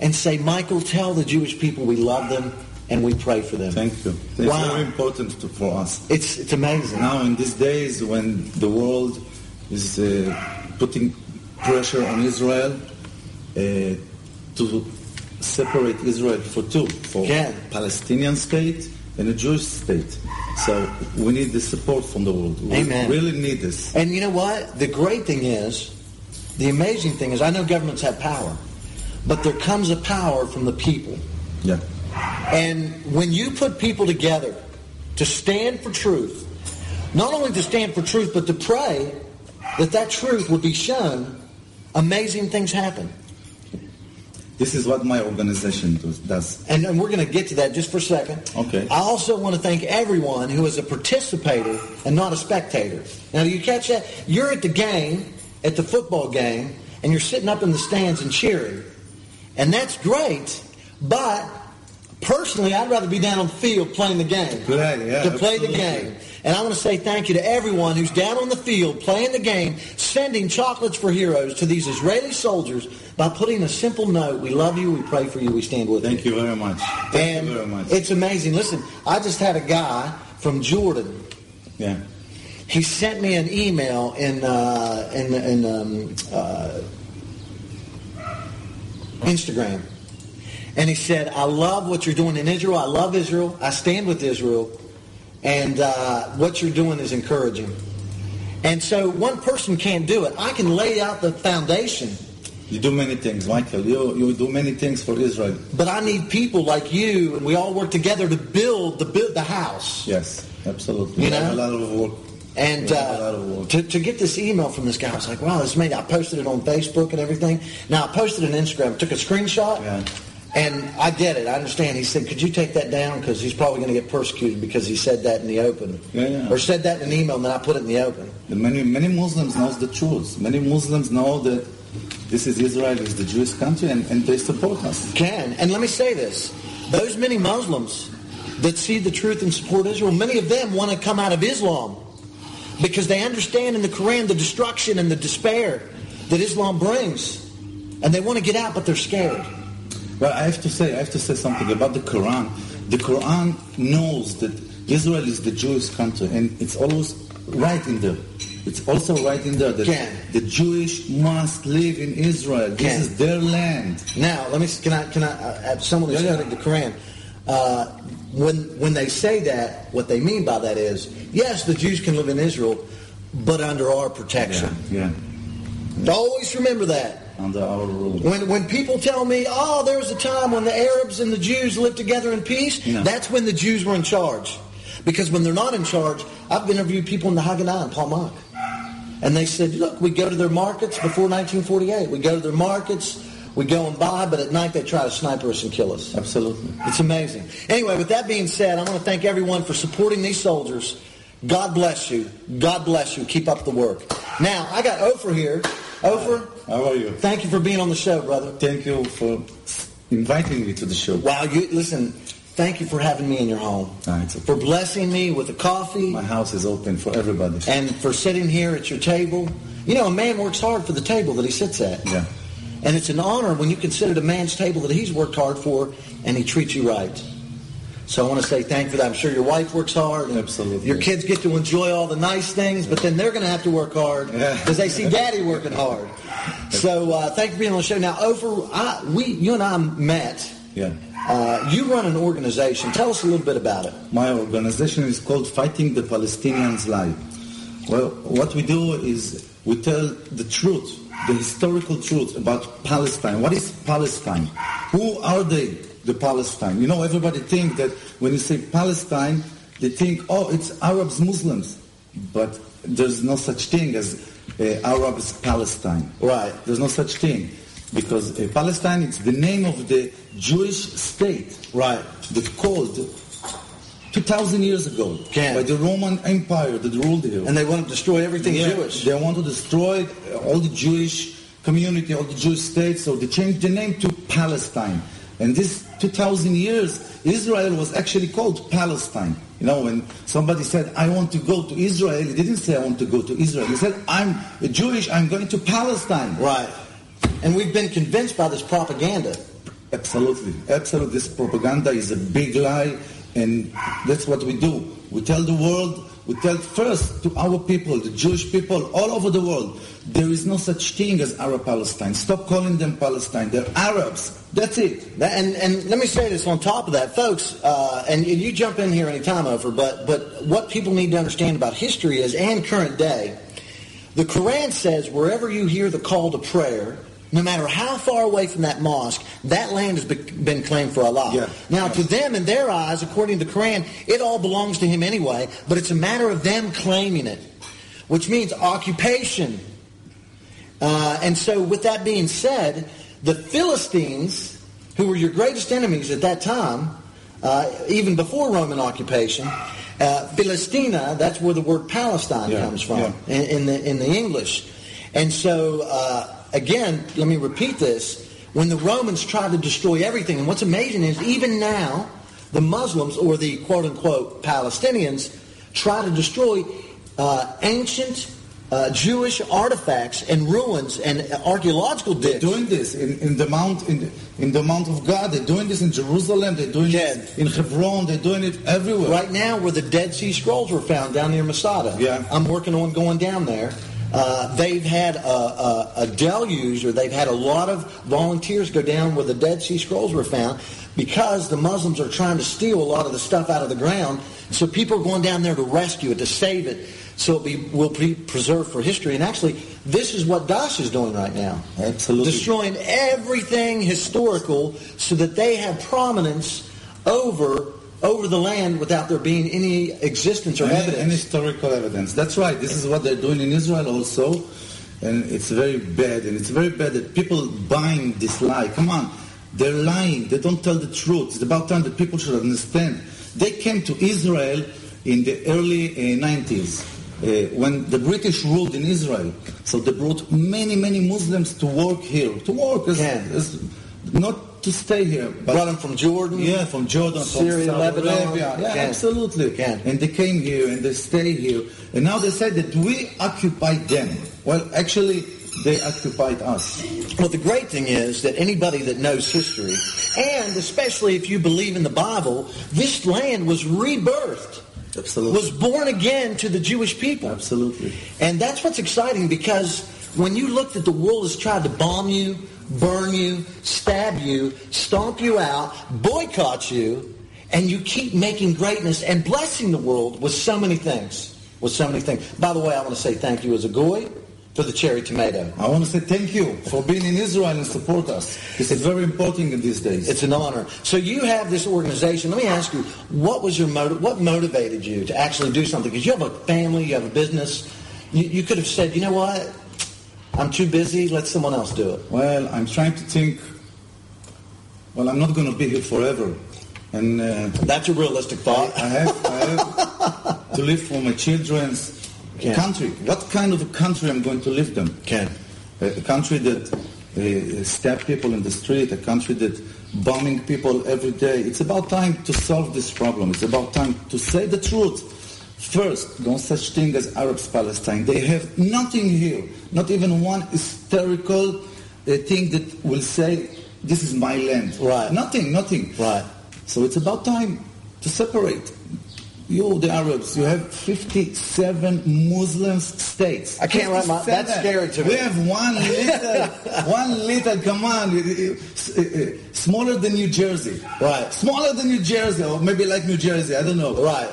and say, Michael, tell the Jewish people we love them and we pray for them. Thank you. It's wow. very important to, for us. It's, it's amazing. Now, in these days when the world is uh, putting pressure on Israel uh, to separate Israel for two, for yeah. Palestinian state and a Jewish state. So we need the support from the world. We Amen. really need this. And you know what? The great thing is, the amazing thing is, I know governments have power, but there comes a power from the people. Yeah. And when you put people together to stand for truth, not only to stand for truth, but to pray that that truth would be shown, amazing things happen. This is what my organization does. And, and we're going to get to that just for a second. Okay. I also want to thank everyone who is a participator and not a spectator. Now, do you catch that? You're at the game, at the football game, and you're sitting up in the stands and cheering. And that's great, but personally, I'd rather be down on the field playing the game. Yeah, to play absolutely. the game. And I want to say thank you to everyone who's down on the field playing the game, sending chocolates for heroes to these Israeli soldiers by putting a simple note. We love you. We pray for you. We stand with thank you. Thank you very much. Thank and you very much. It's amazing. Listen, I just had a guy from Jordan. Yeah. He sent me an email in uh, in, in um, uh, Instagram. And he said, I love what you're doing in Israel. I love Israel. I stand with Israel. And uh, what you're doing is encouraging. And so one person can't do it. I can lay out the foundation. You do many things, Michael. You, you do many things for Israel. But I need people like you, and we all work together to build the build the house. Yes, absolutely. You know? a lot of work. And uh, to, to get this email from this guy, I was like, wow, this made. I posted it on Facebook and everything. Now I posted it on Instagram, took a screenshot. Yeah. And I get it. I understand. He said, could you take that down? Because he's probably going to get persecuted because he said that in the open. Yeah, yeah. Or said that in an email and then I put it in the open. Many, many Muslims know the truth. Many Muslims know that this is Israel, is the Jewish country, and, and they support us. Can. And let me say this. Those many Muslims that see the truth and support Israel, many of them want to come out of Islam because they understand in the Quran the destruction and the despair that Islam brings. And they want to get out, but they're scared. Well, I have to say, I have to say something about the Quran. The Quran knows that Israel is the Jewish country, and it's always right in there. It's also right in there that can. the Jewish must live in Israel. This can. is their land. Now, let me. Can I? Can I? Uh, someone who's yeah, studied the Quran. Uh, when when they say that, what they mean by that is, yes, the Jews can live in Israel, but under our protection. Yeah. yeah. Always remember that under our rule. When, when people tell me, oh, there was a time when the Arabs and the Jews lived together in peace, no. that's when the Jews were in charge. Because when they're not in charge, I've interviewed people in the Haganah and Palmach. And they said, look, we go to their markets before 1948. We go to their markets, we go and buy, but at night they try to sniper us and kill us. Absolutely. It's amazing. Anyway, with that being said, I want to thank everyone for supporting these soldiers. God bless you. God bless you. Keep up the work. Now, I got Ofer here. Ofer. How are you? Thank you for being on the show, brother. Thank you for inviting me to the show. Wow, you listen. thank you for having me in your home. Ah, okay. For blessing me with a coffee My house is open for everybody. and for sitting here at your table. You know, a man works hard for the table that he sits at. Yeah. And it's an honor when you consider the man's table that he's worked hard for and he treats you right. So I want to say thank you for that. I'm sure your wife works hard. and Absolutely. Your kids get to enjoy all the nice things, but then they're going to have to work hard Yeah. because they see daddy working hard. So uh, thank you for being on the show. Now, Ofer, I, we, you and I met. Yeah. Uh, you run an organization. Tell us a little bit about it. My organization is called Fighting the Palestinians Lie. Well, what we do is we tell the truth, the historical truth about Palestine. What is Palestine? Who are they, the Palestine? You know, everybody think that when you say Palestine, they think, oh, it's Arabs, Muslims. But there's no such thing as uh, Arabs, Palestine. Right. There's no such thing. Because uh, Palestine is the name of the Jewish state. Right. That called 2,000 years ago Can. by the Roman Empire that ruled here. And they want to destroy everything Yeah, Jewish. They want to destroy uh, all the Jewish community, all the Jewish states, so they changed the name to Palestine. And this 2,000 years, Israel was actually called Palestine. You know, when somebody said, I want to go to Israel, he didn't say, I want to go to Israel. He said, I'm Jewish, I'm going to Palestine. Right. And we've been convinced by this propaganda. Absolutely. Absolutely. This propaganda is a big lie, and that's what we do. We tell the world, we tell first to our people, the Jewish people all over the world, there is no such thing as Arab Palestine. Stop calling them Palestine. They're Arabs. That's it. And, and let me say this on top of that, folks, uh, and you jump in here anytime, Ofer, but, but what people need to understand about history is, and current day, the Quran says wherever you hear the call to prayer, no matter how far away from that mosque, that land has been claimed for Allah. Yeah. Now, to them, in their eyes, according to the Quran, it all belongs to him anyway, but it's a matter of them claiming it, which means occupation. Uh, and so, with that being said, the Philistines, who were your greatest enemies at that time, uh, even before Roman occupation, uh, Philistina, that's where the word Palestine Yeah, comes from yeah. in, in the in the English. And so, uh, again, let me repeat this: when the Romans tried to destroy everything, and what's amazing is even now, the Muslims or the quote unquote Palestinians try to destroy uh, ancient. Uh, Jewish artifacts and ruins and archaeological They're digs. doing this in, in the mount in the, in the Mount of God. They're doing this in Jerusalem. They're doing Yeah. it in Hebron. They're doing it everywhere. Right now, where the Dead Sea Scrolls were found down near Masada. Yeah. I'm working on going down there. Uh, they've had a, a, a deluge, or they've had a lot of volunteers go down where the Dead Sea Scrolls were found because the Muslims are trying to steal a lot of the stuff out of the ground. So people are going down there to rescue it, to save it, so it be, will be preserved for history. And actually, this is what Daesh is doing right now. Absolutely. Destroying everything historical so that they have prominence over over the land without there being any existence or Any, evidence. any historical evidence. That's right. This is what they're doing in Israel also. And it's very bad. And it's very bad that people buying this lie. Come on. They're lying. They don't tell the truth. It's about time that people should understand. They came to Israel in the early uh, 90s. Uh, when the British ruled in Israel, so they brought many, many Muslims to work here, to work as, Yeah. as not to stay here, but Brought them from Jordan. yeah, from Jordan, Syria, from Saudi Lebanon. Arabia. Yeah, Yeah. absolutely. Yeah. And they came here and they stay here. And now they say that we occupied them. Well, actually, they occupied us. Well, the great thing is that anybody that knows history, and especially if you believe in the Bible, this land was rebirthed, Absolutely. was born again to the Jewish people. Absolutely. And that's what's exciting because when you look that the world has tried to bomb you, burn you, stab you, stomp you out, boycott you, and you keep making greatness and blessing the world with so many things. With so many things. By the way, I want to say thank you as a goy for the cherry tomato. I want to say thank you for being in Israel and support us. This is very important in these days. It's an honor. So you have this organization. Let me ask you, what was your motive? What motivated you to actually do something? Because you have a family, you have a business. You, you could have said, you know what? I'm too busy. Let someone else do it. well, I'm trying to think, well, I'm not going to be here forever. And uh, That's a realistic thought. I have, I have to live for my children's Yeah. country. What kind of a country I'm going to live them? Ken. A, a country that uh, stab people in the street, a country that bombing people every day. It's about time to solve this problem. It's about time to say the truth. First, no such thing as Arabs Palestine. They have nothing here, not even one hysterical uh, thing that will say, this is my land. Right. Nothing, nothing. Right. So it's about time to separate. You, the Arabs, you have 57 Muslim states. I can't wrap my- that's scary to me. We have one little, one little, come on, uh, uh, uh, smaller than New Jersey. Right. Smaller than New Jersey, or maybe like New Jersey, I don't know. Right.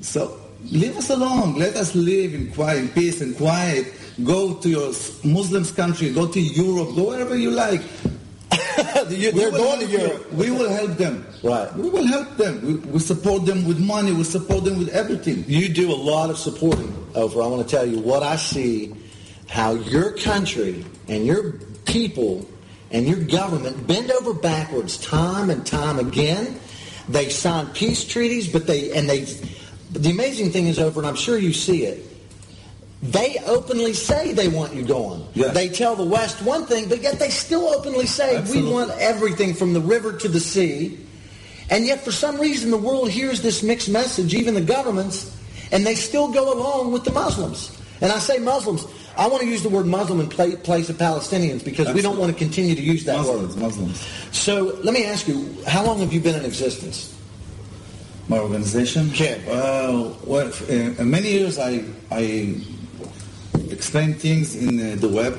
So leave us alone. Let us live in quiet, in peace and quiet. Go to your Muslims country. Go to Europe. Go wherever you like. They're going to help you. Europe. We will help them. Right. We will help them. We, we support them with money. We support them with everything. You do a lot of supporting, Ofer. I want to tell you what I see, how your country and your people and your government bend Ofer backwards time and time again. They sign peace treaties, but they and they. The amazing thing is, over, and I'm sure you see it. They openly say they want you gone. Yeah. They tell the West one thing, but yet they still openly say Absolutely. we want everything from the river to the sea. And yet, for some reason, the world hears this mixed message, even the governments, and they still go along with the Muslims. And I say Muslims, I want to use the word Muslim in place of Palestinians because we don't want to continue to use that Muslims, word. Muslims. So let me ask you, how long have you been in existence? My organization. Yeah. Uh, well, uh, many years I I explain things in uh, the web,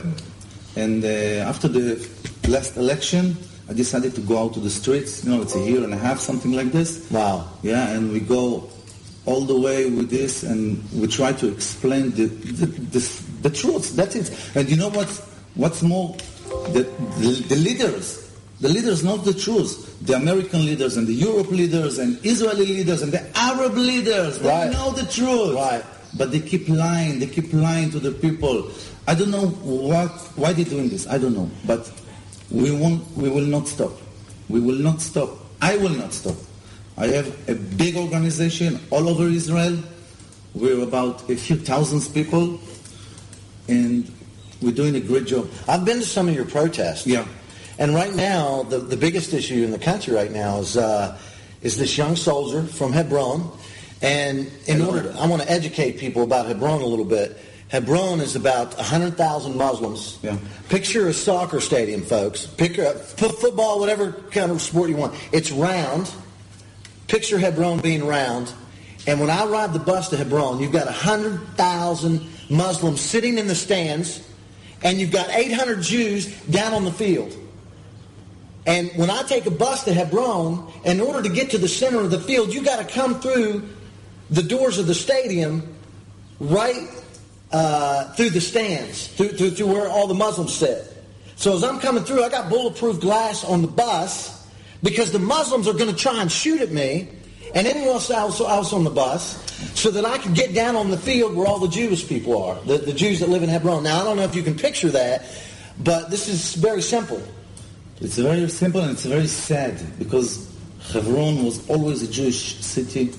and uh, after the last election, I decided to go out to the streets. You know, it's a year and a half, something like this. Wow. Yeah, and we go all the way with this, and we try to explain the the, the, the truth. That's it. And you know what? What's more, the, the, the leaders, the leaders know the truth. The American leaders and the Europe leaders and Israeli leaders and the Arab leaders, they Right. know the truth. Right. But they keep lying. They keep lying to the people. I don't know what why they're doing this. I don't know. But we won't. We will not stop. We will not stop. I will not stop. I have a big organization all over Israel. We're about a few thousands people, and we're doing a great job. I've been to some of your protests. Yeah. And right now, the, the biggest issue in the country right now is uh, is this young soldier from Hebron. And in order, to, I want to educate people about Hebron a little bit. Hebron is about 100,000 Muslims. Yeah. Picture a soccer stadium, folks. Picture a f- football, whatever kind of sport you want. It's round. Picture Hebron being round. And when I ride the bus to Hebron, you've got 100,000 Muslims sitting in the stands, and you've got 800 Jews down on the field. And when I take a bus to Hebron, in order to get to the center of the field, you've got to come through the doors of the stadium, right uh, through the stands, through, through, through where all the Muslims sit. So as I'm coming through, I got bulletproof glass on the bus because the Muslims are going to try and shoot at me and anyone else else, on the bus so that I can get down on the field where all the Jewish people are, the, the Jews that live in Hebron. Now, I don't know if you can picture that, but this is very simple. It's very simple and it's very sad because Hebron was always a Jewish city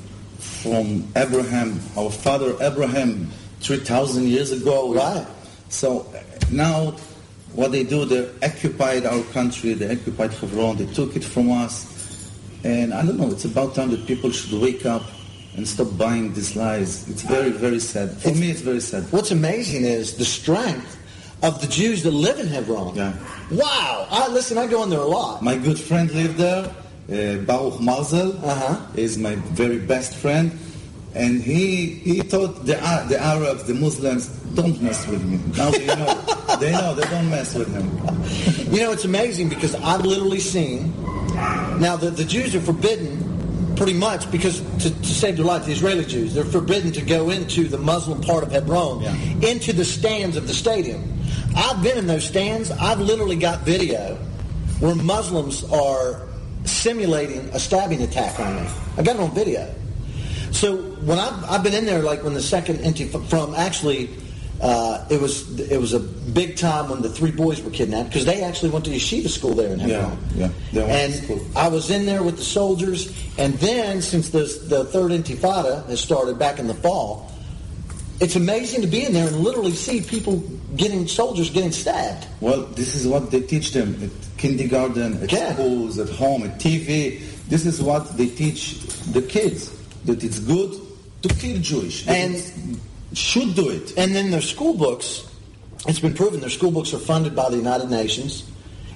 from Abraham, our father Abraham, 3,000 years ago. Right. So now what they do, they occupied our country, they occupied Hebron, they took it from us. And I don't know, it's about time that people should wake up and stop buying these lies. It's very, very sad. For me, it's very sad. What's amazing is the strength of the Jews that live in Hebron. Yeah. Wow. I, listen, I go in there a lot. My good friend lived there, Baruch Marzel, Uh-huh. is my very best friend, and he he taught the the Arabs, the Muslims, don't mess with me. Now they know, they know, they don't mess with him. You know, it's amazing because I've literally seen. Now, the, the Jews are forbidden pretty much because to, to save their life, the Israeli Jews, they're forbidden to go into the Muslim part of Hebron, Yeah. into the stands of the stadium. I've been in those stands. I've literally got video where Muslims are simulating a stabbing attack on me. I got it on video. So when I've, I've been in there, like when the second intif- from actually, uh, it was it was a big time when the three boys were kidnapped because they actually went to yeshiva school there in Hebron. Yeah, yeah, they went to And. I was in there with the soldiers, and then since the the third intifada has started back in the fall, it's amazing to be in there and literally see people getting soldiers getting stabbed. Well, this is what they teach them. Kindergarten, at Yeah. schools, at home, at TV. This is what they teach the kids, that it's good to kill Jewish. And- should do it. And then their school books, it's been proven their school books are funded by the United Nations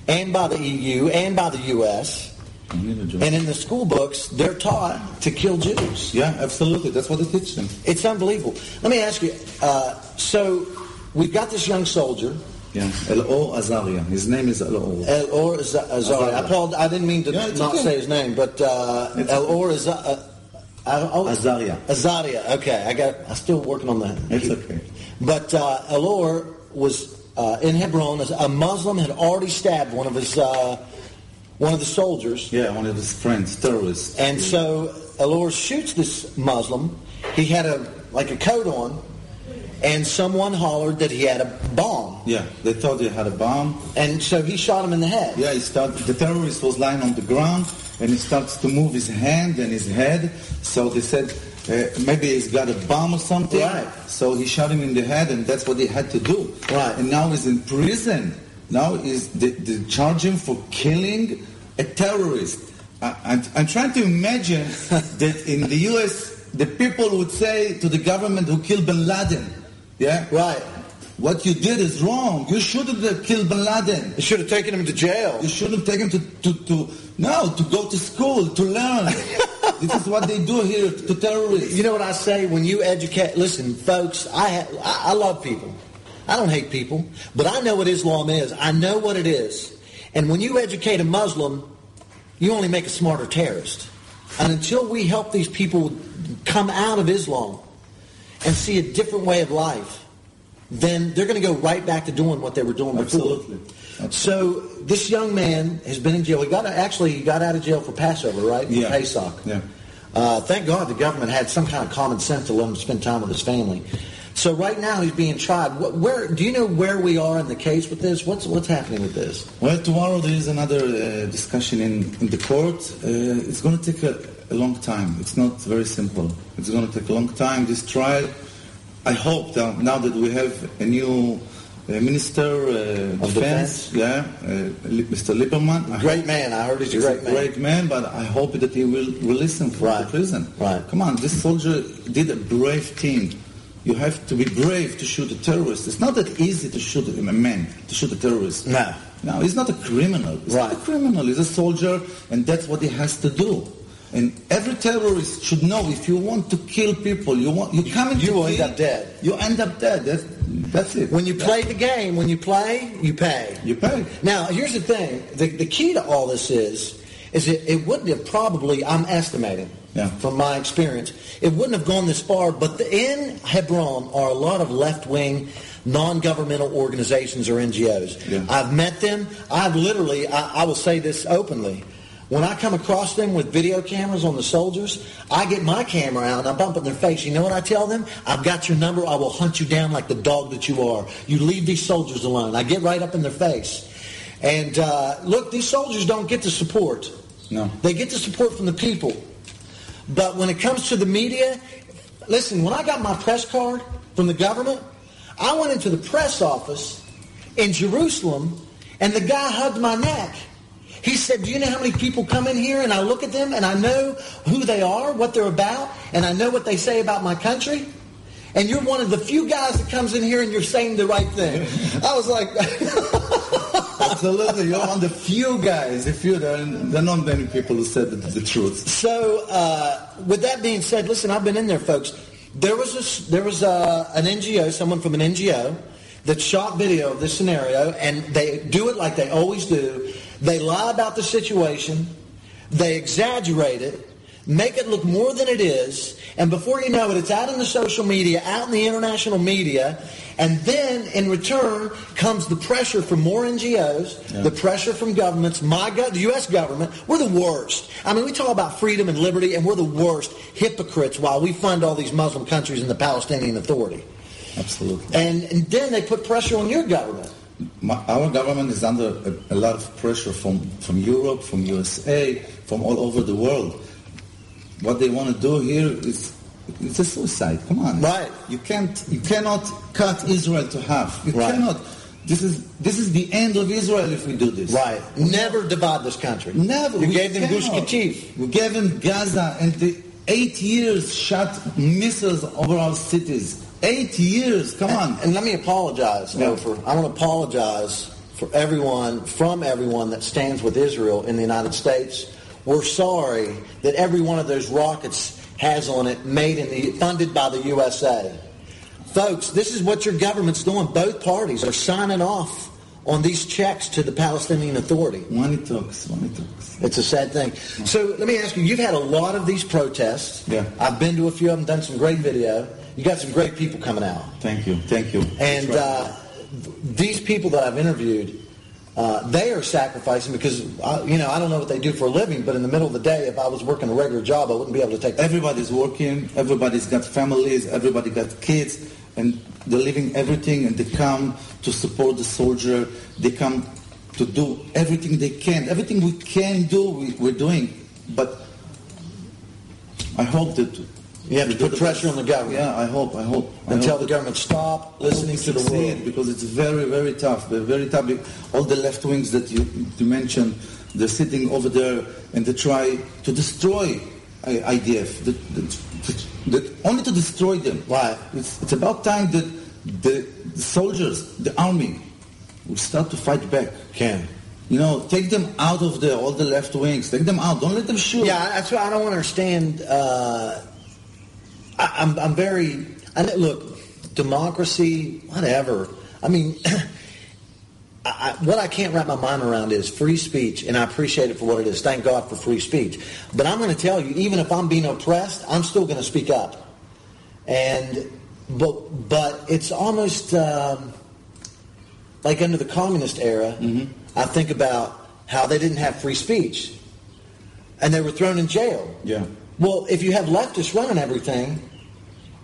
and by the EU and by the U.S. And in the school books, they're taught to kill Jews. Yeah, absolutely. That's what they teach them. It's unbelievable. Let me ask you, uh, so we've got this young soldier, Yeah, Elor Azaria. His name is L.O. Elor Azaria. I, apolog- I didn't mean to Yeah, not okay. say his name, but uh, Elor Azari. Uh, oh, Azaria. Azaria. Okay, I got. I'm still working on that. It's okay. But uh, Elor was uh, in Hebron. A Muslim had already stabbed one of his uh, one of the soldiers, Yeah, one of his friends, terrorists. and so Elor shoots this Muslim. He had a like a coat on, and someone hollered that he had a bomb, Yeah, they thought he had a bomb. and so he shot him in the head. Yeah, he started, the terrorist was lying on the ground and he starts to move his hand and his head. So they said, uh, maybe he's got a bomb or something. Right. So he shot him in the head and that's what he had to do. Right. And now he's in prison. Now is they, they charge him for killing a terrorist. I, I'm trying to imagine that in the U.S. the people would say to the government who killed Bin Laden, yeah, Right. what you did is wrong. You shouldn't have killed Bin Laden. You should have taken him to jail. You shouldn't taken him to, to, to no, to go to school, to learn. this is what they do here to terrorists. You know what I say when you educate? Listen, folks, I, ha- I I love people. I don't hate people, but I know what Islam is. I know what it is. And when you educate a Muslim, you only make a smarter terrorist. And until we help these people come out of Islam and see a different way of life, then they're going to go right back to doing what they were doing before. Absolutely. So this young man has been in jail. He got actually he got out of jail for Passover, right? For Yeah. Pesach. Yeah. Uh, thank God the government had some kind of common sense to let him spend time with his family. So right now he's being tried. Where do you know where we are in the case with this? What's what's happening with this? Well, tomorrow there is another uh, discussion in, in the court. Uh, it's going to take a, a long time. It's not very simple. It's going to take a long time. This trial, I hope that now that we have a new uh, minister uh, Of defense, yeah, uh, Mr. Lieberman. Great man. I heard he's a great man. great man, but I hope that he will release him from Right. the prison. Right. Come on, this soldier did a brave thing. You have to be brave to shoot a terrorist. It's not that easy to shoot a man, to shoot a terrorist. No. No, he's not a criminal. He's not a criminal. He's a soldier, and that's what he has to do. And every terrorist should know if you want to kill people, you want you come into You end up dead. You end up dead. That's, that's it. When you play the game, when you play, you pay. you pay. Now, here's the thing. The, the key to all this is, is it, it wouldn't have probably, I'm estimating, Yeah. from my experience, it wouldn't have gone this far, but the, in Hebron are a lot of left-wing, non-governmental organizations or NGOs. Yeah. I've met them. I've literally, I, I will say this openly, when I come across them with video cameras on the soldiers, I get my camera out and I bump in their face. You know what I tell them? I've got your number. I will hunt you down like the dog that you are. You leave these soldiers alone. I get right up in their face. And uh, look, these soldiers don't get the support. No. They get the support from the people. But when it comes to the media, listen, when I got my press card from the government, I went into the press office in Jerusalem and the guy hugged my neck. He said, do you know how many people come in here and I look at them and I know who they are, what they're about, and I know what they say about my country? And you're one of the few guys that comes in here and you're saying the right thing. I was like, Absolutely, you're one of the few guys. If you there, there are not many people who said the, the truth. So, uh, with that being said, listen, I've been in there, folks. There was a, there was a, an NGO, someone from an NGO, that shot video of this scenario, and they do it like they always do. They lie about the situation, they exaggerate it, make it look more than it is, and before you know it, it's out in the social media, out in the international media, and then in return comes the pressure from more NGOs, the pressure from governments, my go- the U.S. government. We're the worst. I mean, we talk about freedom and liberty, and we're the worst hypocrites while we fund all these Muslim countries and the Palestinian Authority. Absolutely. And, and then they put pressure on your government. My, our government is under a, a lot of pressure from, from Europe, from USA, from all over the world. What they want to do here is it's a suicide. Come on, Right. You can't, you cannot cut Israel to half. You Right. cannot. This is this is the end of Israel if we do this. Right. Never divide this country. Never. You We gave them. Gush Katif. We gave them Gaza, and the eight years shot missiles over our cities. Eight years. Come on. And, and let me apologize, Yeah. Ofer. I want to apologize for everyone, from everyone that stands with Israel in the United States. We're sorry that every one of those rockets has on it made in the funded by the USA. Folks, this is what your government's doing. Both parties are signing off on these checks to the Palestinian Authority. Money talks. Money talks. It's a sad thing. So let me ask you, you've had a lot of these protests. Yeah. I've been to a few of them, done some great video. You got some great people coming out. Thank you. Thank you. And right. uh, these people that I've interviewed, uh, they are sacrificing because, I, you know, I don't know what they do for a living, but in the middle of the day, if I was working a regular job, I wouldn't be able to take everybody's working, everybody's got families, everybody got kids, and they're leaving everything and they come to support the soldier. They come to do everything they can. Everything we can do, we, we're doing. But I hope that You have to put pressure on the government. Yeah, I hope. I hope. I and tell hope the government, stop listening to the world. because it's very, very tough. They're very tough. All the left wings that you, you mentioned, they're sitting over there and they try to destroy IDF. The, the, the, the- only to destroy them. Right. It's, it's about time that the, the soldiers, the army, will start to fight back. Can. You know, take them out of there, all the left wings. Take them out. Don't let them shoot. Yeah, that's why I don't understand. Uh, I, I'm, I'm very. I look, democracy, whatever. I mean, I, what I can't wrap my mind around is free speech, and I appreciate it for what it is. Thank God for free speech. But I'm going to tell you, even if I'm being oppressed, I'm still going to speak up. And but but it's almost um, like under the communist era. I think about how they didn't have free speech, and they were thrown in jail. Yeah. Well, if you have leftists running everything,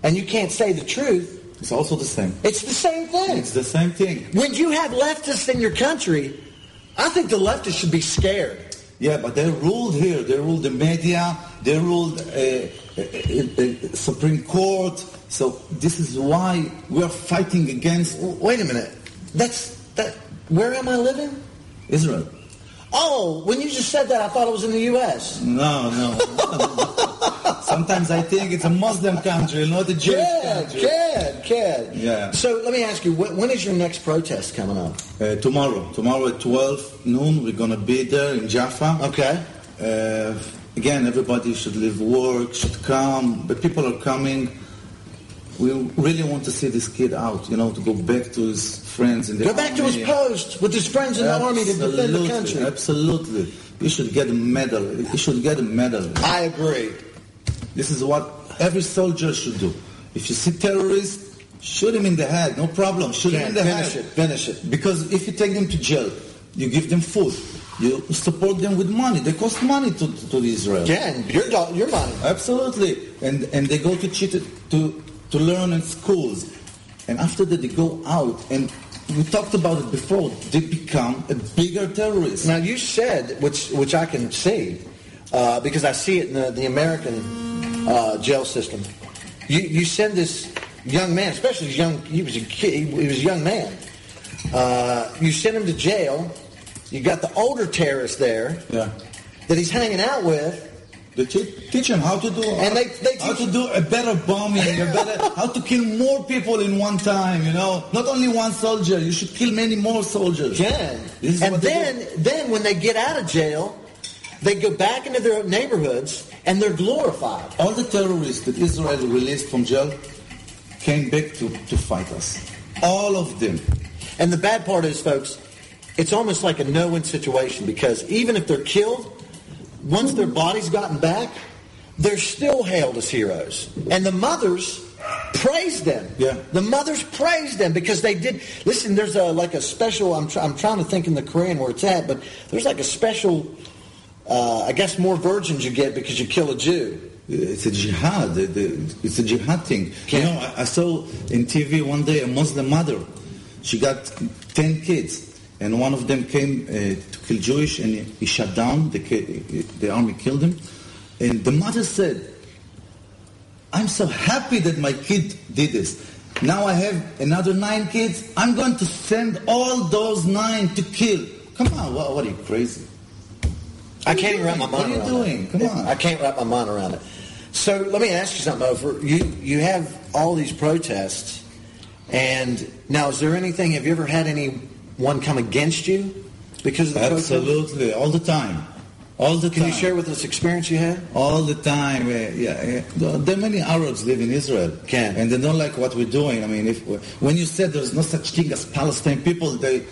and you can't say the truth, It's also the same. it's the same thing. It's the same thing. When you have leftists in your country, I think the leftists should be scared. Yeah, but they ruled here. They ruled the media. They ruled uh, uh, uh, Supreme Court. So this is why we are fighting against Wait a minute. That's that. Where am I living? Israel. Oh, when you just said that, I thought it was in the U.S. No, no. Sometimes I think it's a Muslim country, not a Jewish Kid, country. kid, kid. Yeah. So let me ask you, when, when is your next protest coming up? Uh, tomorrow, tomorrow at 12 noon, we're gonna be there in Jaffa. Okay. Uh, again, everybody should leave work, should come, but people are coming. We really want to see this kid out, you know, to go back to his friends in the Go back to his post with his friends in the army to defend the country. Absolutely. You should get a medal. You should get a medal. I agree. This is what every soldier should do. If you see terrorists, shoot him in the head. No problem. Shoot him Can't in the finish head. it. Finish it. Because if you take them to jail, you give them food. You support them with money. They cost money to, to Israel. Yeah, your your money. Absolutely. And and they go to cheat to to learn in schools. And after that they go out and we talked about it before, they become a bigger terrorist. Now you said, which which I can see, uh, because I see it in the, the American uh, jail system. You you send this young man, especially young, he was a kid, he was a young man. Uh, you send him to jail. You got the older terrorist there Yeah. that he's hanging out with. Teach them how to do And they- they how to do a better bombing, a better how to kill more people in one time. You know, not only one soldier. You should kill many more soldiers. Is And then then when they get out of jail, they go back into their neighborhoods and they're glorified. All the terrorists that Israel released from jail came back to, to fight us. All of them. And the bad part is, folks, it's almost like a no-win situation because even if they're killed, once their body's gotten back, they're still hailed as heroes. And the mothers praise them. Yeah. The mothers praise them because they did. Listen, there's a like a special. I'm, try, I'm trying to think in the Quran where it's at, but there's like a special. Uh, I guess more virgins you get because you kill a Jew. It's a jihad. It's a jihad thing. Can- You know, I, I saw in TV one day a Muslim mother. She got ten kids, and one of them came uh, to kill Jewish, and he, shut down. The, the army killed him, and the mother said, "I'm so happy that my kid did this." Now I have another nine kids. I'm going to send all those nine to kill. Come on, what, what are you crazy? I can't wrap my mind around it. What are you doing? it. Come on. I can't wrap my mind around it. So let me ask you something, Ofer. You you have all these protests, and now is there anything? Have you ever had anyone come against you because of the? Absolutely, all the time. All the Can time. you share with us experience you had? All the time, uh, yeah. There are many Arabs live in Israel, Can. and they don't like what we're doing. I mean, if when you said there's no such thing as Palestine people, they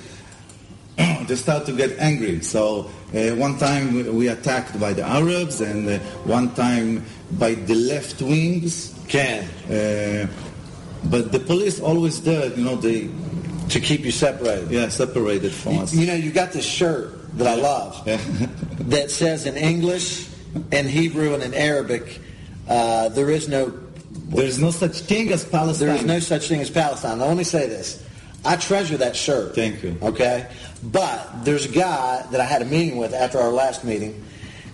they start to get angry. So uh, one time we- we attacked by the Arabs, and uh, one time by the left wings. Can Uh, but the police always there, you know, they to keep you separated. yeah separated from us. You know, you got this shirt that I love Yeah. that says in English, in Hebrew, and in Arabic, uh, there is no There's no such thing as Palestine. There is no such thing as Palestine. I'll only say this. I treasure that shirt. Thank you. Okay? But there's a guy that I had a meeting with after our last meeting,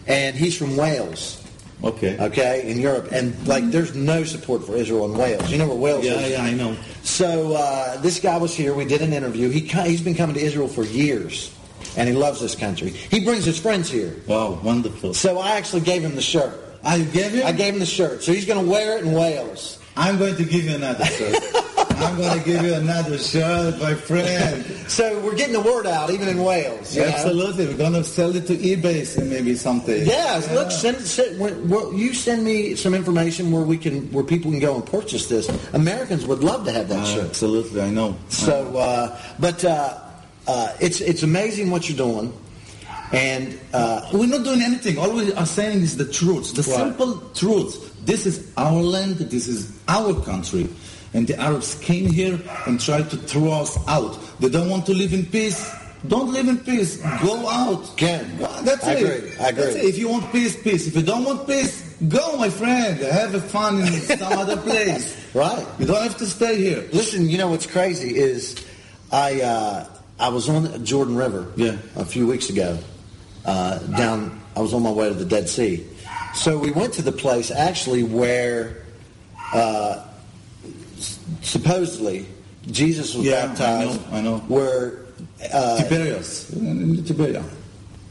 and he's from Wales. Okay. Okay, in Europe, and like, there's no support for Israel in Wales. You know where Wales Yeah, is? yeah, yeah, I know. So uh, this guy was here. We did an interview. He he's been coming to Israel for years, and he loves this country. He brings his friends here. Wow, wonderful. So I actually gave him the shirt. I gave you. I gave him the shirt. So he's going to wear it in Wales. I'm going to give you another shirt. I'm going to give you another shirt, my friend. So we're getting the word out, even in Wales. know? Absolutely, we're going to sell it to eBay and maybe someday. Yeah, look, send, send when, well, you send me some information where we can, where people can go and purchase this. Americans would love to have that Uh, shirt. absolutely, I know. So, uh, but uh, uh, it's it's amazing what you're doing, and uh, We're not doing anything. All we are saying is the truth, the Right. simple truth. This is our land. This is our country. And the Arabs came here and tried to throw us out. They don't want to live in peace. Don't live in peace. Go out. Ken, Well, That's I it. agree. I agree. That's it. If you want peace, peace. If you don't want peace, go, my friend. Have fun in some other place. right. You don't have to stay here. Listen, you know what's crazy is I uh, I was on the Jordan River Yeah. a few weeks ago. Uh, down, I was on my way to the Dead Sea. So we went to the place actually where uh, supposedly Jesus was Yeah, I baptized. know, I know. Where uh, Tiberias. In Tiberia.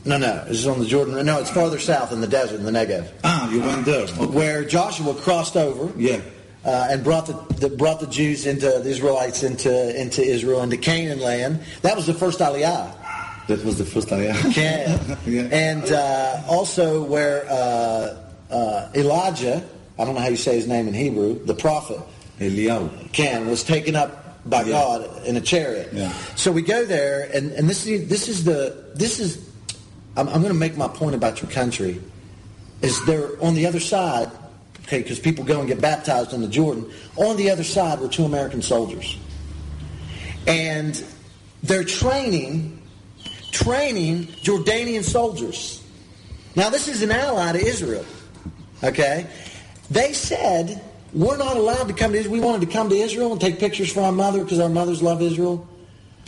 no, no, it's on the Jordan. No, it's farther south in the desert in the Negev, Ah, you went there. Okay. where Joshua crossed over. Yeah. uh, and brought the, the brought the Jews into the Israelites into into Israel into Canaan land. That was the first Aliyah. That was the first Aliyah. Can. yeah. And uh, also where uh, uh, Elijah, I don't know how you say his name in Hebrew, the prophet, Eliyahu. Can was taken up by Yeah. God in a chariot. Yeah. So we go there, and, and this is this is the this is. I'm, I'm going to make my point about your country. Is there on the other side? Okay, because people go and get baptized in the Jordan. On the other side were two American soldiers, and they're training training Jordanian soldiers. Now this is an ally to Israel. Okay, they said we're not allowed to come to Israel. We wanted to come to Israel and take pictures for our mother because our mothers love Israel.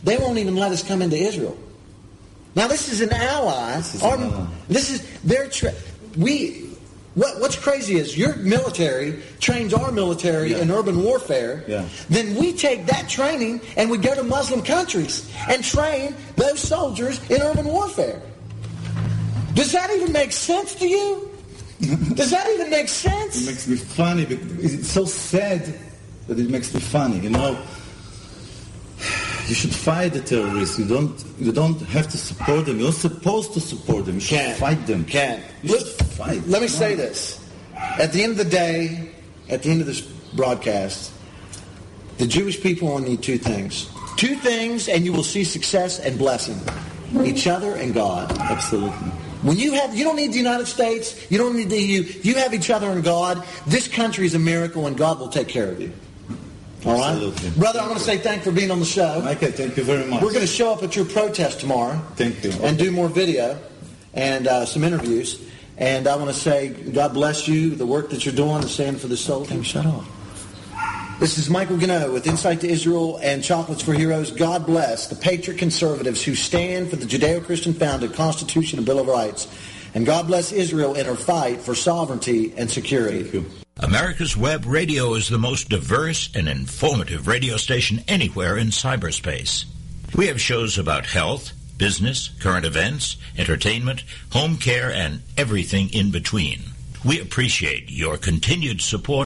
They won't even let us come into Israel. Now this is an ally. This is an ally. this is their tra- we. What, what's crazy is your military trains our military Yeah. in urban warfare. Yeah. Then we take that training and we go to Muslim countries and train those soldiers in urban warfare. Does that even make sense to you? Does that even make sense? It makes me funny. But it's so sad that it makes me funny. You know, you should fight the terrorists. You don't. You don't have to support them. You're supposed to support them. You should Can't. fight them. Can't. You should fight. Let me Come say on. this. At the end of the day, at the end of this broadcast, the Jewish people only need two things. Two things, and you will see success and blessing. Each other and God. Absolutely. When you have, you don't need the United States. You don't need the EU. You have each other and God. This country is a miracle, and God will take care of you. All right, Absolutely. brother. I want to say thank you for being on the show. Michael, thank you very much. We're going to show up at your protest tomorrow. Thank you. And do more video and uh, some interviews. And I want to say, God bless you. The work that you're doing is standing for the soul. Damn, shut up. This is Michael Ganoe with Insight to Israel and Chocolates for Heroes. God bless the patriot conservatives who stand for the Judeo-Christian founded Constitution and Bill of Rights. And God bless Israel in her fight for sovereignty and security. America's Web Radio is the most diverse and informative radio station anywhere in cyberspace. We have shows about health, business, current events, entertainment, home care, and everything in between. We appreciate your continued support